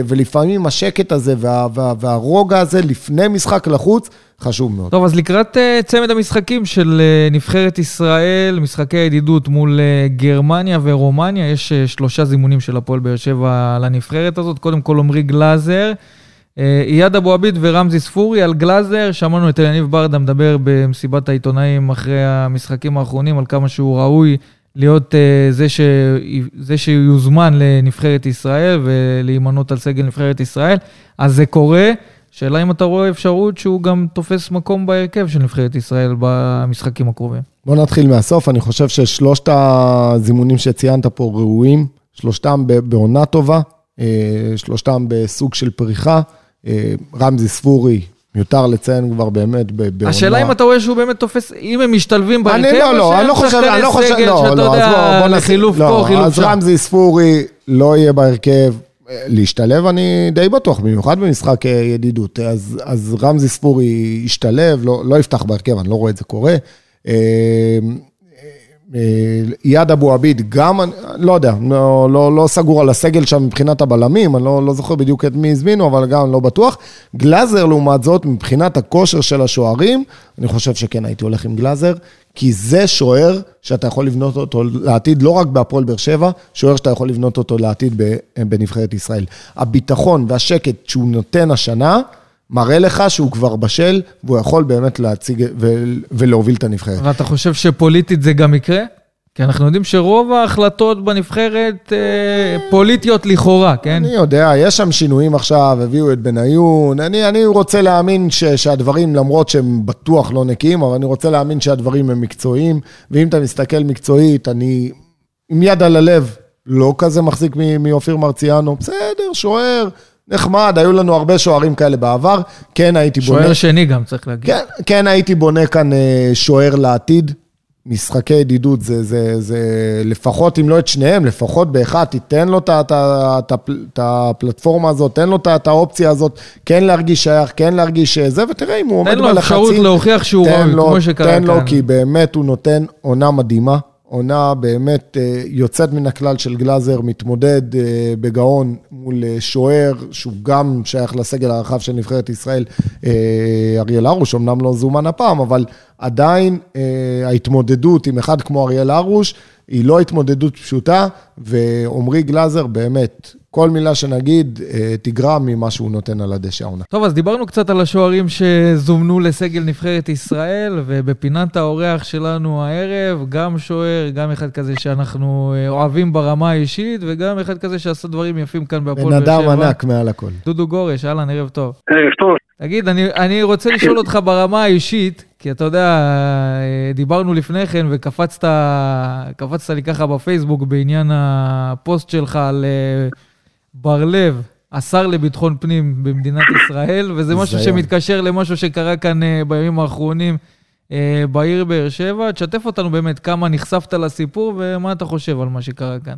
ולפעמים השקט הזה וה, וה, והרוגע הזה לפני משחק לחוץ, חשוב מאוד. טוב, אז לקראת צמד המשחקים של נבחרת ישראל, משחקי הידידות מול גרמניה ורומניה, יש שלושה זימונים של הפועל באר שבע לנבחרת הזאת. קודם כל עמרי גלאזר. אה, אייד אבו עביד ורמזי ספורי על גלאזר, שמענו את אליניב ברדה מדבר במסיבת העיתונאים אחרי המשחקים האחרונים על כמה שהוא ראוי להיות אה, זה, ש... זה שיוזמן לנבחרת ישראל ולהימנות על סגל נבחרת ישראל. אז זה קורה. שאלה אם אתה רואה אפשרות שהוא גם תופס מקום בהרכב של נבחרת ישראל במשחקים הקרובים. בוא נתחיל מהסוף, אני חושב ששלושת הזימונים שציינת פה ראויים, שלושתם בעונה טובה, אה, שלושתם בסוג של פריחה. אה, רמזי ספורי, מיותר לציין כבר באמת בעונה. השאלה אם אתה רואה שהוא באמת תופס, אם הם משתלבים בהרכב, אני לא, לא, אני לא חושב, אני לא חושב, לא, לא, אז בוא, בוא חילוף שם. אז רמזי ספורי לא יהיה בהרכב. להשתלב אני די בטוח, במיוחד במשחק אה, ידידות. אז, אז רמזי ספורי ישתלב, לא, לא יפתח בהרכב, אני לא רואה את זה קורה. אה, איאד אבו עביד, גם, לא יודע, לא, לא, לא סגור על הסגל שם מבחינת הבלמים, אני לא, לא זוכר בדיוק את מי הזמינו, אבל גם לא בטוח. גלאזר, לעומת זאת, מבחינת הכושר של השוערים, אני חושב שכן הייתי הולך עם גלאזר, כי זה שוער שאתה יכול לבנות אותו לעתיד, לא רק בהפועל באר שבע, שוער שאתה יכול לבנות אותו לעתיד בנבחרת ישראל. הביטחון והשקט שהוא נותן השנה, מראה לך שהוא כבר בשל, והוא יכול באמת להציג ולהוביל את הנבחרת. ואתה חושב שפוליטית זה גם יקרה? כי אנחנו יודעים שרוב ההחלטות בנבחרת אה, פוליטיות לכאורה, כן? אני יודע, יש שם שינויים עכשיו, הביאו את בניון. אני, אני רוצה להאמין ש, שהדברים, למרות שהם בטוח לא נקיים, אבל אני רוצה להאמין שהדברים הם מקצועיים. ואם אתה מסתכל מקצועית, אני עם יד על הלב, לא כזה מחזיק מאופיר מרציאנו. בסדר, שוער. נחמד, היו לנו הרבה שוערים כאלה בעבר. כן הייתי בונה... שוער שני גם, צריך להגיד. כן, כן הייתי בונה כאן אה, שוער לעתיד. משחקי ידידות זה, זה, זה לפחות, אם לא את שניהם, לפחות באחד, תיתן לו את הפלטפורמה הזאת, תן לו את האופציה הזאת, כן להרגיש שייך, כן להרגיש זה, ותראה אם הוא עומד בלחצים. תן לו אפשרות להוכיח שהוא ראוי, כמו שקרה כאן. תן לו, כי באמת הוא נותן עונה מדהימה. עונה באמת אה, יוצאת מן הכלל של גלאזר, מתמודד אה, בגאון מול אה, שוער, שהוא גם שייך לסגל הרחב של נבחרת ישראל, אריאל הרוש, אמנם לא זומן הפעם, אבל עדיין ההתמודדות עם אחד כמו אריאל הרוש, היא לא התמודדות פשוטה, ועמרי גלאזר באמת, כל מילה שנגיד אה, תגרע ממה שהוא נותן על הדשא העונה. טוב, אז דיברנו קצת על השוערים שזומנו לסגל נבחרת ישראל, ובפינת האורח שלנו הערב, גם שוער, גם אחד כזה שאנחנו אה, אוהבים ברמה האישית, וגם אחד כזה שעשה דברים יפים כאן בהפועל באר שבע. בן אדם ענק מעל הכל. דודו גורש, אהלן, ערב טוב. ערב טוב. תגיד, אני, אני רוצה לשאול אותך ברמה האישית, כי אתה יודע, אה, דיברנו לפני כן וקפצת לי ככה בפייסבוק בעניין הפוסט שלך על בר-לב, השר לביטחון פנים במדינת ישראל, וזה משהו שמתקשר למשהו שקרה כאן אה, בימים האחרונים אה, בעיר באר שבע. תשתף אותנו באמת כמה נחשפת לסיפור ומה אתה חושב על מה שקרה כאן.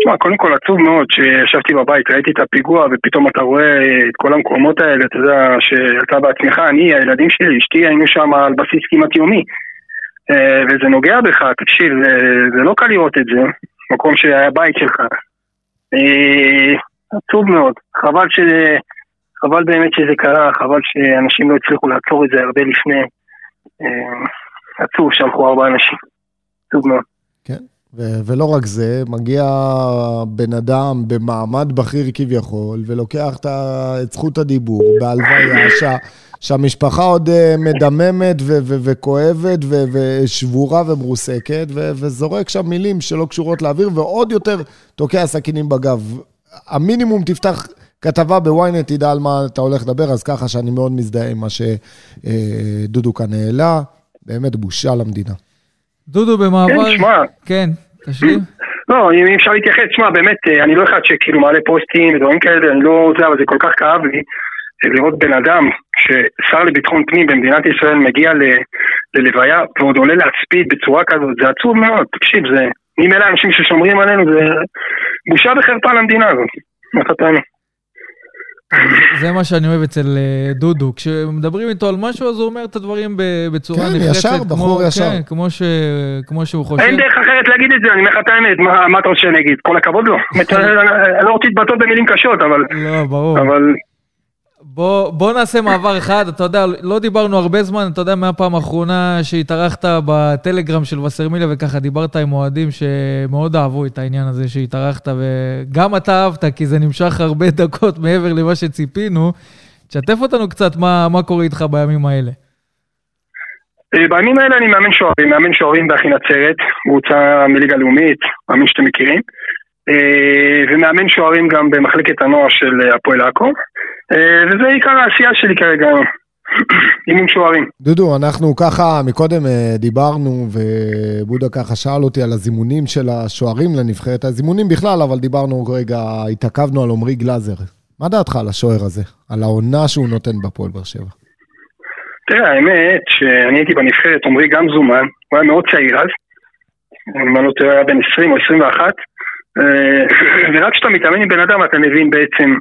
תשמע, קודם כל עצוב מאוד שישבתי בבית, ראיתי את הפיגוע ופתאום אתה רואה את כל המקומות האלה, אתה יודע, שאתה בעצמך, אני, הילדים שלי, אשתי, היינו שם על בסיס כמעט יומי. אה, וזה נוגע בך, תקשיב, זה, זה לא קל לראות את זה, מקום שהיה בית שלך. אה, עצוב מאוד. חבל ש... חבל באמת שזה קרה, חבל שאנשים לא הצליחו לעצור את זה הרבה לפני. אה, עצוב שהלכו ארבעה אנשים. עצוב מאוד. כן. ו- ולא רק זה, מגיע בן אדם במעמד בכיר כביכול, ולוקח את זכות הדיבור בהלוויה שה- שהמשפחה עוד אה, מדממת ו- ו- וכואבת ו- ושבורה ומרוסקת, ו- וזורק שם מילים שלא קשורות לאוויר, ועוד יותר תוקע סכינים בגב. המינימום תפתח כתבה בוויינט תדע על מה אתה הולך לדבר, אז ככה שאני מאוד מזדהה עם מה שדודו כאן העלה. באמת בושה למדינה. דודו במעבר... כן, שמע. כן, תשלים. לא, אם אפשר להתייחס, שמע, באמת, אה, אני לא אחד שכאילו מעלה פוסטים ודברים כאלה, אני לא זה, אבל זה כל כך כאב לי אה, לראות בן אדם ששר לביטחון פנים במדינת ישראל מגיע ל, ללוויה ועוד עולה להצפיד בצורה כזאת, זה עצוב מאוד, תקשיב, זה... אם אלה האנשים ששומרים עלינו, זה בושה וחרפה למדינה הזאת, מחטאנו. זה מה שאני אוהב אצל אה, דודו. כשמדברים איתו על משהו, אז הוא אומר את הדברים בצורה כן, נחרצת. ישר, בחור כמו, ישר. כן, כמו, ש, כמו שהוא חושב. אין דרך אחרת להגיד את זה, אני אומר לך את האמת, מה, מה אתה רוצה שאני אגיד? כל הכבוד לו. אני לא רוצה להתבטא במילים קשות, אבל... לא, ברור. אבל בוא, בוא נעשה מעבר אחד, אתה יודע, לא דיברנו הרבה זמן, אתה יודע, מהפעם האחרונה שהתארחת בטלגרם של וסרמיליה וככה דיברת עם אוהדים שמאוד אהבו את העניין הזה שהתארחת, וגם אתה אהבת, כי זה נמשך הרבה דקות מעבר למה שציפינו. תשתף אותנו קצת מה, מה קורה איתך בימים האלה. אה, בימים האלה אני מאמן שוערים, מאמן שוערים באחי נצרת, קבוצה מליגה לאומית, מאמין שאתם מכירים, ומאמן שוערים גם במחלקת הנוער של הפועל עכו, אה, וזה עיקר העשייה שלי כרגע, אימון שוערים. דודו, אנחנו ככה, מקודם אה, דיברנו, ובודה ככה שאל אותי על הזימונים של השוערים לנבחרת, הזימונים בכלל, אבל דיברנו רגע, התעכבנו על עמרי גלאזר. מה דעתך על השוער הזה? על העונה שהוא נותן בפועל באר שבע? תראה, האמת שאני הייתי בנבחרת, עמרי גם זומן, הוא היה מאוד צעיר אז, אם אני לא טועה, היה בן 20 או 21, אה, ורק כשאתה מתאמן עם בן אדם אתה מבין בעצם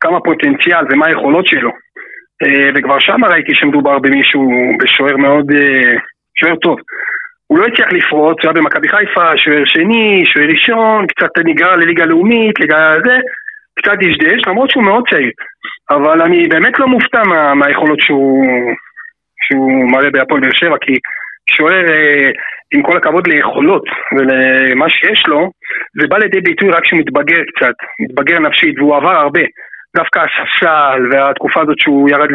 כמה פוטנציאל ומה היכולות שלו. אה, וכבר שם ראיתי שמדובר במישהו, בשוער מאוד, אה, שוער טוב. הוא לא הצליח לפרוץ, הוא היה במכבי חיפה, שוער שני, שוער ראשון, קצת נגרר לליגה לאומית, ליגה זה, קצת דשדש, למרות שהוא מאוד צעיר. אבל אני באמת לא מופתע מה, מהיכולות שהוא, שהוא מראה בהפועל באר שבע, כי שוער, אה, עם כל הכבוד ליכולות ולמה שיש לו, זה בא לידי ביטוי רק כשהוא מתבגר קצת, מתבגר נפשית, והוא עבר הרבה. דווקא הספסל והתקופה הזאת שהוא ירד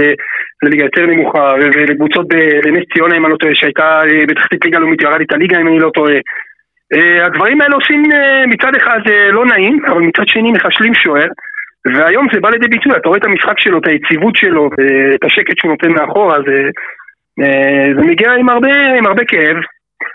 לליגה יותר נמוכה, ולקבוצות ב- לנס ציונה אם אני לא טועה, שהייתה אה, בתחתית ליגה לאומית, ירד את הליגה אם אני לא טועה. אה, הדברים האלה עושים מצד אחד לא נעים, אבל מצד שני מחשלים שוער. והיום זה בא לידי ביטוי, אתה רואה את המשחק שלו, את היציבות שלו, את השקט שהוא נותן מאחורה, זה, זה מגיע עם הרבה, עם הרבה כאב,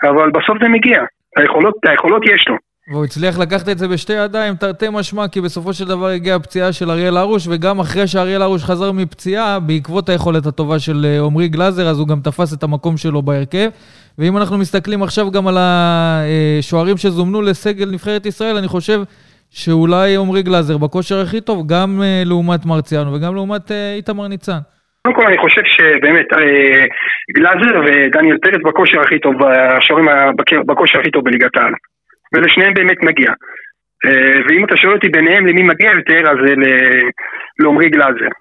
אבל בסוף זה מגיע. היכולות, היכולות יש לו. והוא הצליח לקחת את זה בשתי ידיים, תרתי משמע, כי בסופו של דבר הגיעה הפציעה של אריאל הרוש, וגם אחרי שאריאל הרוש חזר מפציעה, בעקבות היכולת הטובה של אה, עמרי גלאזר, אז הוא גם תפס את המקום שלו בהרכב. ואם אנחנו מסתכלים עכשיו גם על השוערים שזומנו לסגל נבחרת ישראל, אני חושב שאולי עמרי גלאזר בכושר הכי טוב, גם אה, לעומת מרציאנו וגם לעומת אה, איתמר ניצן. קודם כל אני חושב שבאמת אה, גלאזר ודניאל פרץ בכושר הכי טוב, השוערים בכושר הכי טוב בליגת העל. ולשניהם באמת מגיע. אה, ואם אתה שואל אותי ביניהם למי מגיע יותר, אז זה ל- לעמרי גלאזר.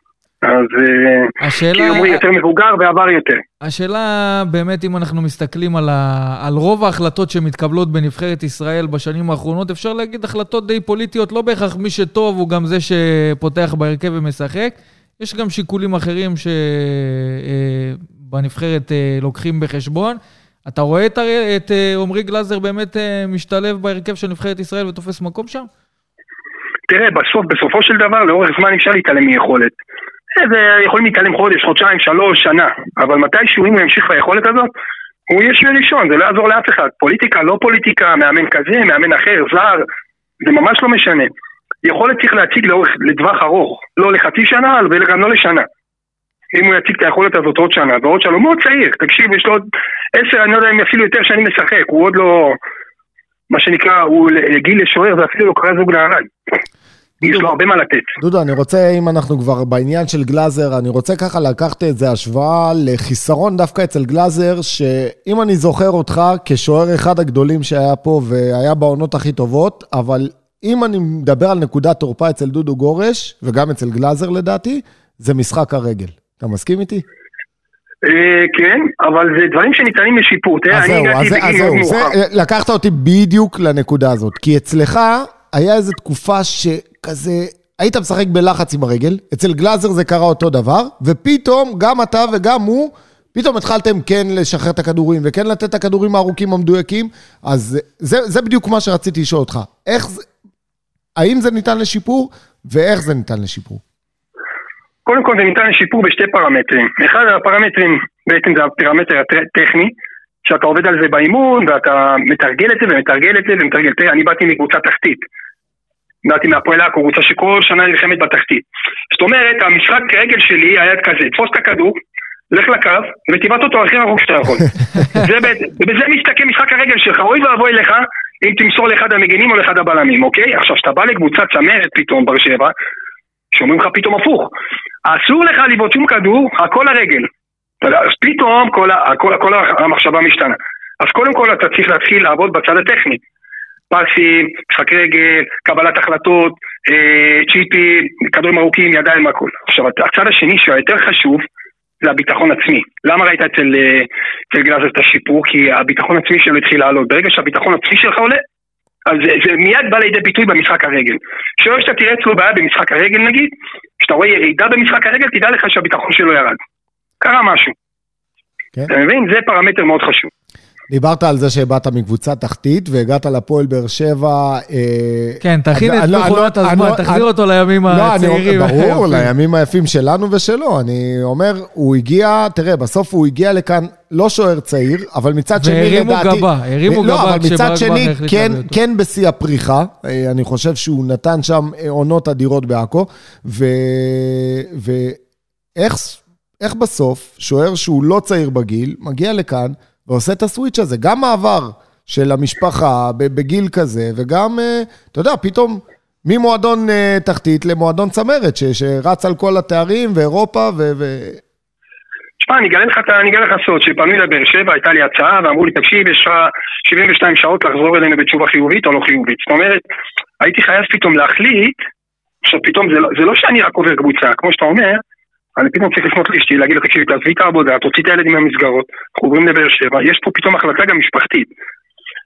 אז אה, השאלה... כי עמרי יותר מבוגר ועבר יותר. השאלה באמת, אם אנחנו מסתכלים על, ה... על רוב ההחלטות שמתקבלות בנבחרת ישראל בשנים האחרונות, אפשר להגיד החלטות די פוליטיות, לא בהכרח מי שטוב הוא גם זה שפותח בהרכב ומשחק. יש גם שיקולים אחרים שבנבחרת לוקחים בחשבון. אתה רואה את, אה, עמרי גלאזר באמת אה, משתלב בהרכב של נבחרת ישראל ותופס מקום שם? תראה, בסוף, בסופו של דבר, לאורך זמן אפשר להתעלם מיכולת. אה, יכולים להתעלם חודש, חודשיים, שלוש, שנה, אבל מתישהו, אם הוא ימשיך ביכולת הזאת, הוא יהיה שווה ראשון, זה לא יעזור לאף אחד. פוליטיקה, לא פוליטיקה, מאמן כזה, מאמן אחר, זר, זה ממש לא משנה. יכולת צריך להציג לאורך, לטווח ארוך, לא לחצי שנה וגם לא לשנה. אם הוא יציג את היכולת הזאת עוד שנה ועוד שנה, הוא מאוד צעיר, תקשיב, יש לו עוד עשר, אני לא יודע אם אפילו יותר שנים לשחק, הוא עוד לא, מה שנקרא, הוא גיל לשוער ואפילו לא קרא זוג נעליים. יש לו הרבה מה לתת. דודו, אני רוצה, אם אנחנו כבר בעניין של גלאזר, אני רוצה ככה לקחת איזה השוואה לחיסרון דווקא אצל גלאזר, שאם אני זוכר אותך כשוער אחד הגדולים שהיה פה והיה בעונות הכי טובות, אבל אם אני מדבר על נקודת תורפה אצל דודו גורש, וגם אצל גלאזר לדעתי, זה משחק הרגל. אתה מסכים איתי? כן, אבל זה דברים שניתנים לשיפוט. אז זהו, אז זהו, לקחת אותי בדיוק לנקודה הזאת. כי אצלך היה איזו תקופה שכזה, היית משחק בלחץ עם הרגל, אצל גלאזר זה קרה אותו דבר, ופתאום גם אתה וגם הוא, פתאום התחלתם כן לשחרר את הכדורים, וכן לתת את הכדורים הארוכים המדויקים, אז זה, זה בדיוק מה שרציתי לשאול אותך. איך האם זה ניתן לשיפור? ואיך זה ניתן לשיפור? קודם כל זה ניתן לשיפור בשתי פרמטרים. אחד הפרמטרים בעצם זה הפרמטר הטכני, שאתה עובד על זה באימון ואתה מתרגל את זה ומתרגל את זה ומתרגל. תראה, אני באתי מקבוצה תחתית. באתי מהפועל עכו, קבוצה שכל שנה נלחמת בתחתית. זאת אומרת, המשחק רגל שלי היה כזה, תפוס את הכדור, לך לקו ותבעט אותו הכי רחוק שאתה יכול. זה, בזה מסתכם משחק הרגל שלך, אוי ואבוי לך אם תמסור לאחד המגנים או לאחד הבלמים, אוקיי? עכשיו, כשאתה בא לקבוצת צמרת פתאום, בר שבע, שאומרים לך פתאום הפוך, אסור לך לבעוט שום כדור, הכל הרגל. אז פתאום כל, כל, כל המחשבה משתנה. אז קודם כל אתה צריך להתחיל לעבוד בצד הטכני. פסים, משחק רגל, קבלת החלטות, אה, צ'יפים, כדורים ארוכים, ידיים, הכל. עכשיו, הצד השני שהיותר חשוב, זה הביטחון עצמי. למה ראית אצל, אה, אצל גלאזר את השיפור? כי הביטחון עצמי שלו התחיל לעלות. ברגע שהביטחון עצמי שלך עולה, אז זה, זה מיד בא לידי ביטוי במשחק הרגל. שלא שאתה תראה אצלו בעיה במשחק הרגל נגיד, כשאתה רואה ירידה במשחק הרגל, תדע לך שהביטחון שלו ירד. קרה משהו. כן. אתה מבין? זה פרמטר מאוד חשוב. דיברת על זה שבאת מקבוצה תחתית והגעת לפועל באר שבע. אה, כן, תכין את מכונת הזמן, תחזיר אותו לימים הצעירים. ברור, לימים היפים שלנו ושלו. אני אומר, הוא הגיע, תראה, בסוף הוא הגיע לכאן לא שוער צעיר, אבל מצד שני, לדעתי... והרימו גבה, הרימו גבה לא, אבל מצד שני, כן, כן בשיא הפריחה. אה, אני חושב שהוא נתן שם אה, עונות אדירות בעכו, ואיך בסוף, שוער שהוא לא צעיר בגיל, מגיע לכאן, ועושה את הסוויץ' הזה, גם מעבר של המשפחה בגיל כזה, וגם, אה, אתה יודע, פתאום ממועדון אה, תחתית למועדון צמרת, שרץ על כל התארים ואירופה ו... תשמע, אני אגלה לך, אני אגלה לך סוד, שפנו לבאר שבע, הייתה לי הצעה, ואמרו לי, תקשיב, יש לך 72 שעות לחזור אלינו בתשובה חיובית או לא חיובית. זאת אומרת, הייתי חייב פתאום להחליט, עכשיו פתאום זה לא, זה לא שאני רק עובר קבוצה, כמו שאתה אומר, אני פתאום צריך לפנות לאשתי, להגיד לה, תקשיבי, תעזבי את העבודה, תוציא את הילדים מהמסגרות, אנחנו עוברים לבאר שבע, יש פה פתאום החלטה גם משפחתית.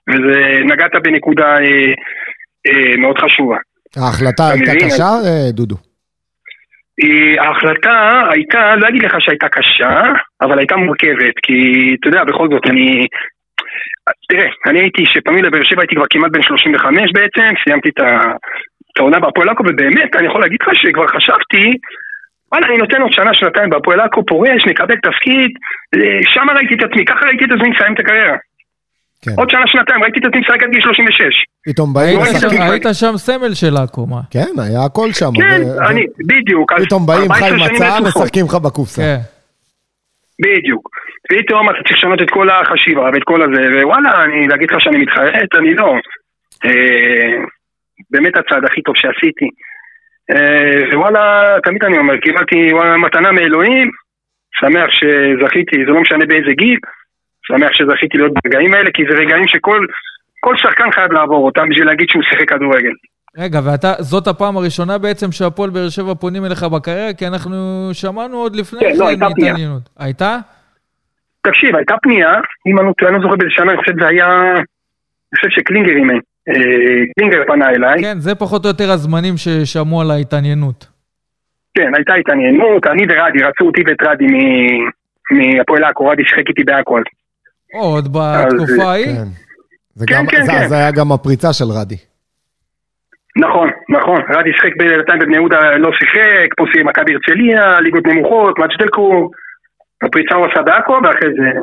וזה, נגעת בנקודה אה, אה, מאוד חשובה. ההחלטה הייתה מבין, קשה, אז... אה, דודו? ההחלטה הייתה, לא אגיד לך שהייתה קשה, אבל הייתה מורכבת, כי אתה יודע, בכל זאת, אני... תראה, אני הייתי, כשפנו לבאר שבע הייתי כבר כמעט בן 35 בעצם, סיימתי את העונה בהפועל עכו, ובאמת, אני יכול להגיד לך שכבר חשבתי וואלה, אני נותן עוד שנה, שנתיים בהפועל עכו, פורש, נקבל תפקיד, אה, שם ראיתי את עצמי, ככה ראיתי את עצמי מסיים את הקריירה. כן. עוד שנה, שנתיים, ראיתי את עצמי משחק עד גיל 36. פתאום באים... היית שם סמל של עכו, מה? כן, היה הכל שם. כן, אני, בדיוק. פתאום באים חי מצה, משחקים לך בקופסה. כן. בדיוק. פתאום אתה צריך לשנות את כל החשיבה ואת כל הזה, ווואלה, אני, להגיד לך שאני מתחרט, אני לא. אה, באמת הצעד הכי טוב שעשיתי. אה, וואלה, תמיד אני אומר, קיבלתי מתנה מאלוהים, שמח שזכיתי, זה לא משנה באיזה גיל, שמח שזכיתי להיות ברגעים האלה, כי זה רגעים שכל כל שחקן חייב לעבור אותם בשביל להגיד שהוא שיחק כדורגל. רגע, וזאת הפעם הראשונה בעצם שהפועל באר שבע פונים אליך בקריירה? כי אנחנו שמענו עוד לפני כן, לא, הייתה פנייה. הייתה? תקשיב, הייתה פנייה, אם אני לא זוכר באיזה שנה, אני חושב שזה היה, אני חושב שקלינגר אימן. קלינגר פנה אליי. כן, זה פחות או יותר הזמנים ששמעו על ההתעניינות. כן, הייתה התעניינות, אני ורדי, רצו אותי ואת רדי מהפועל עכו, רדי שיחק איתי בעכו. עוד בתקופה ההיא? כן. כן, כן, כן. זה היה גם הפריצה של רדי. נכון, נכון, רדי שיחק בינתיים בבני יהודה, לא שיחק, פה שיחק מכבי הרצליה, ליגות נמוכות, מג'דל קור, הפריצה הוא עשה בעכו, ואחרי זה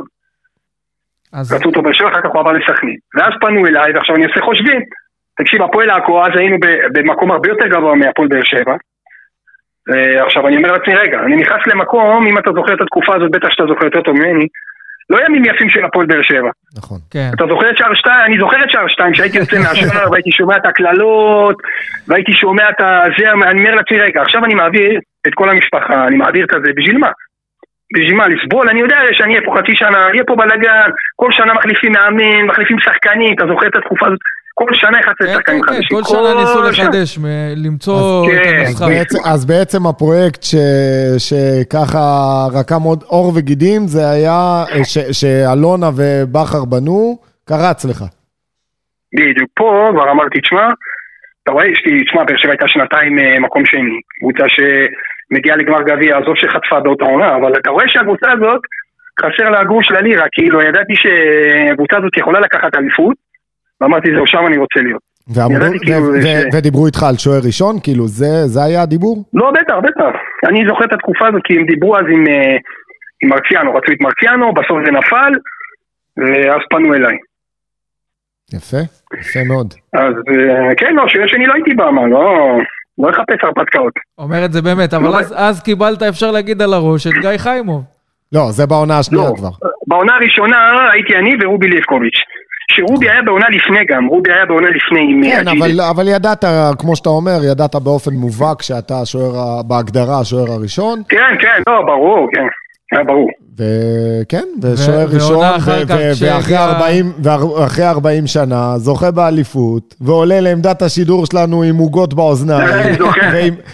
אז... רצו אותו בשבע, אחר כך הוא עבר לסכנין. ואז פנו אליי, ועכשיו אני עושה חושבים. תקשיב, הפועל עכו, אז היינו במקום הרבה יותר גבוה מהפועל באר שבע. עכשיו אני אומר לעצמי, רגע, אני נכנס למקום, אם אתה זוכר את התקופה הזאת, בטח שאתה זוכר יותר טוב ממני, לא ימים יפים של הפועל באר שבע. נכון. כן. אתה זוכר את שער שתיים? אני זוכר את שער שתיים, שהייתי יוצא מהשער והייתי שומע את הקללות, והייתי שומע את זה, אני אומר לעצמי, רגע, עכשיו אני מעביר את כל המשפחה, אני מעביר את זה, בשביל מה? בשביל מה, לסבול? אני יודע שאני אהיה פה חצי שנה, יהיה פה בלאגן, כל שנה מחליפים מאמן, מחליפים שחקנים, אתה זוכר את התקופה הזאת? כל שנה אחד כן, שחקנים כן, חדשים. כל שנה ניסו לחדש, למצוא את המשחק. אז בעצם הפרויקט שככה רקם עוד עור וגידים, זה היה שאלונה ובכר בנו, קרץ לך. בדיוק, פה כבר אמרתי, תשמע, אתה רואה, יש לי, תשמע, באר שבע הייתה שנתיים אה, מקום שני, קבוצה ש... מגיעה לגמר גביע, עזוב שחטפה באותה עונה, אבל אתה רואה שהקבוצה הזאת, חסר לה הגרוש ללירה, כאילו ידעתי שהקבוצה הזאת יכולה לקחת אליפות, ואמרתי זהו, שם אני רוצה להיות. ואמרו, ידעתי כאילו ו- ש- ו- ודיברו איתך על שוער ראשון? כאילו, זה, זה היה הדיבור? לא, בטח, בטח. אני זוכר את התקופה הזאת, כי הם דיברו אז עם, אה, עם מרציאנו, רצו את מרציאנו, בסוף זה נפל, ואז פנו אליי. יפה, יפה מאוד. אז אה, כן, לא, שוער שני לא הייתי בה, מה, לא... לא לחפש הרפתקאות. אומר את זה באמת, אבל לא, אז- אז קיבלת, אפשר להגיד על הראש, את גיא חיימוב. לא, זה בעונה השנייה לא, כבר. בעונה הראשונה הייתי אני ורובי ליפקוביץ'. שרובי היה בעונה לפני גם, רובי היה בעונה לפני עם כן. אבל, אבל ידעת, כמו שאתה אומר, ידעת באופן מובהק שאתה השוער, ה- בהגדרה השוער הראשון, כן, כן, לא, ברור, כן. היה ברור. וכן, ושוער ראשון, ואחרי 40, ואחרי 40 שנה, זוכה באליפות, ועולה לעמדת השידור שלנו עם עוגות באוזניים.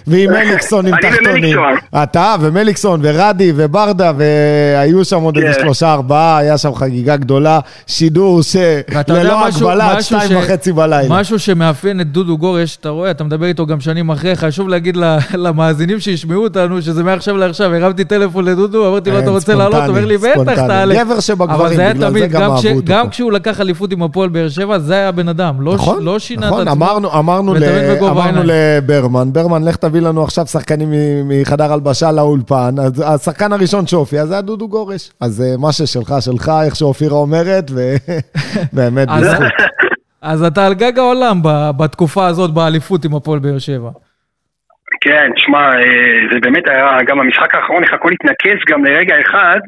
ועם, מליקסון עם תחתונים. אתה ומליקסון ורדי וברדה, והיו שם עוד איזה כן. שלושה ארבעה, היה שם חגיגה גדולה, שידור שללא הגבלה עד שתיים וחצי בלילה. משהו שמאפיין את דודו גורש, אתה רואה, אתה מדבר איתו גם שנים אחרי, חשוב להגיד למאזינים שישמעו אותנו, שזה מעכשיו לעכשיו, הרמתי טלפון לדודו, אמרתי לו, אתה רוצה לעלות? הוא אומר לי, בטח. תעלה. גבר שבגברים, אבל בגלל זה תמיד, גם גם אהבו אותו גם פה. כשהוא לקח אליפות עם הפועל באר שבע, זה היה הבן אדם, לא נכון, לא שינה נכון, את עצמו. אמרנו. לברמן, ברמן, לך תביא לנו עכשיו שחקנים מחדר הלבשה לאולפן, השחקן הראשון שהופיע זה היה דודו גורש. אז אה, מה ששלך, שלך, איך שאופירה אומרת, ובאמת בזכות. אז אתה על גג העולם בתקופה הזאת באליפות עם הפועל באר שבע. כן, תשמע, אה, זה באמת היה, גם המשחק האחרון, איך הכל התנקז גם לרגע אחד,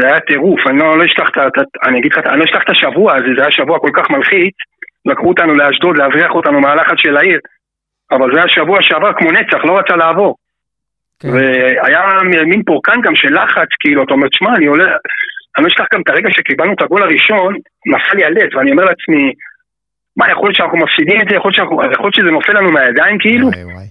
זה היה טירוף, אני לא, לא אשכח את ה... אני אגיד לך, אני לא אשכח את השבוע הזה, זה היה שבוע כל כך מלחיץ, לקחו אותנו לאשדוד, להבריח אותנו מהלחץ של העיר, אבל זה היה שבוע שעבר כמו נצח, לא רצה לעבור. כן. והיה מין פורקן גם של לחץ, כאילו, אתה אומר, תשמע, אני עולה... אני לא אשכח גם את הרגע שקיבלנו את הגול הראשון, נפל לי הלב, ואני אומר לעצמי, מה, יכול להיות שאנחנו מפסידים את זה? יכול להיות, שזה נופל לנו מהידיים, כאילו? וואי.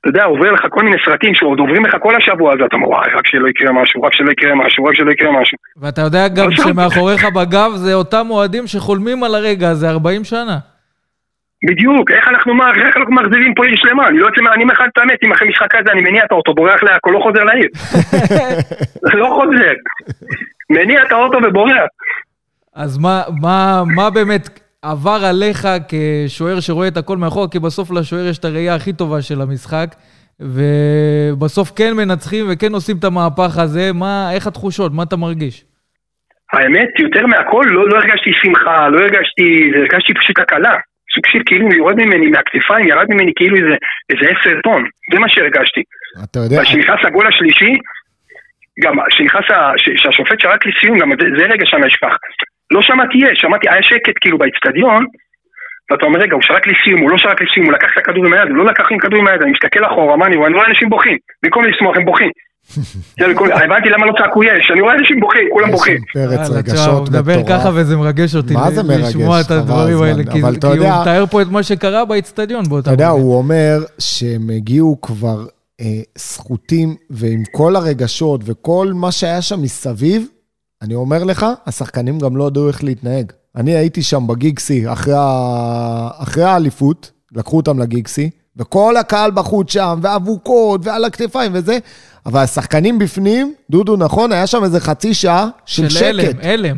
אתה יודע, עובר לך כל מיני סרטים שעוד עוברים לך כל השבוע הזה, אתה אומר, וואי, רק שלא יקרה משהו, רק שלא יקרה משהו, רק שלא יקרה משהו. ואתה יודע גם. שמאחוריך בגב זה אותם אוהדים שחולמים על הרגע הזה 40 שנה. בדיוק, איך אנחנו, איך אנחנו מחזירים פה עיר שלמה? אני לא יוצא, מה- אני אומר לך את האמת, אם אחרי משחק כזה אני מניע את האוטו, בורח לעכו, לא חוזר לעיר. לא חוזר. מניע את האוטו ובורח. אז מה, מה, מה באמת עבר עליך כשוער שרואה את הכל מאחור? כי בסוף לשוער יש את הראייה הכי טובה של המשחק, ובסוף כן מנצחים וכן עושים את המהפך הזה. מה, איך התחושות? מה אתה מרגיש? האמת, יותר מהכל, לא, לא הרגשתי שמחה, לא הרגשתי, זה הרגשתי פשוט הקלה. סוג של כאילו יורד ממני מהכתפיים, ירד ממני כאילו איזה, איזה עשר טון. זה מה שהרגשתי. אתה יודע, כשנכנס הגול השלישי, גם כשנכנס, ה- ש- שהשופט שרק לסיום, גם זה, זה רגע שאני אשכח. לא שמעתי יש, שמעתי, היה שקט כאילו באצטדיון, ואתה אומר, רגע, הוא שרק לסיום, הוא לא שרק לסיום, הוא לקח את הכדור עם היד, הוא לא לקח עם כדור עם היד, אני מסתכל אחורה, מה אני רואה? אני רואה אנשים בוכים, במקום לשמוח הם בוכים. הבנתי למה לא צעקו יש, אני רואה אנשים בוכים, כולם בוכים. פרץ רגשות הוא מדבר מטורף. ככה וזה מרגש אותי. מה זה מרגש? לשמוע את הדברים. האלה, כי אבל כי הוא מתאר פה את מה שקרה באצטדיון באותה אתה יודע. הוא אומר שהם הגיעו כבר אה, סחוטים, ועם כל הרגשות וכל מה שהיה שם מסביב, אני אומר לך, השחקנים גם לא ידעו איך להתנהג. אני הייתי שם בגיגסי אחרי, ה... אחרי האליפות, לקחו אותם לגיגסי, וכל הקהל בחוץ שם, ואבוקות, ועל הכתפיים וזה, אבל השחקנים בפנים, דודו, נכון, היה שם איזה חצי שעה של, של הלם, שקט. הלם.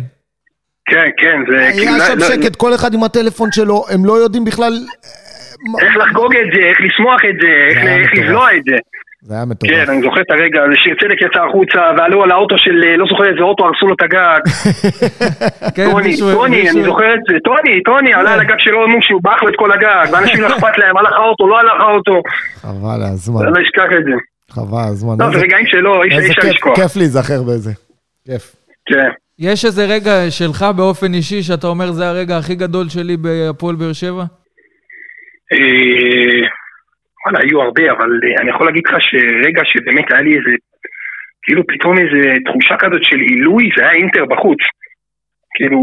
כן, כן, זה. היה לא- שם לא- שקט, כל אחד עם הטלפון שלו, הם לא יודעים בכלל... אה, מה- איך לחגוג את זה, איך לשמוח את זה, איך. לבלוע את זה. זה היה מטורף. כן, אני זוכר את הרגע הזה, שיר צדק יצא החוצה, ועלו על האוטו של, אה, לא זוכר איזה אוטו, הרסו לו את הגג. כן, טוני, מישהו- טוני, מישהו- אני זוכר את זה, טוני, טוני, עלה על הגג שלו, נו, שהוא באח לו את כל הגג, ואנשים לא אכפת להם, הלך האוטו, לא הלך האוטו, חבל הזמן, לא אשכח את זה. חבל הזמן. לא, איזה- זה רגעים שלא, אי איזה אפשר לשכוח. כיף להיזכר בזה. כיף. כן. יש איזה רגע שלך באופן אישי שאתה אומר זה הרגע הכי גדול שלי בהפועל באר שבע? וואלה, היו הרבה, אבל אה, אני יכול להגיד לך שרגע שבאמת היה לי איזה, כאילו פתאום איזה תחושה כזאת של עילוי, זה היה אינטר בחוץ. כאילו,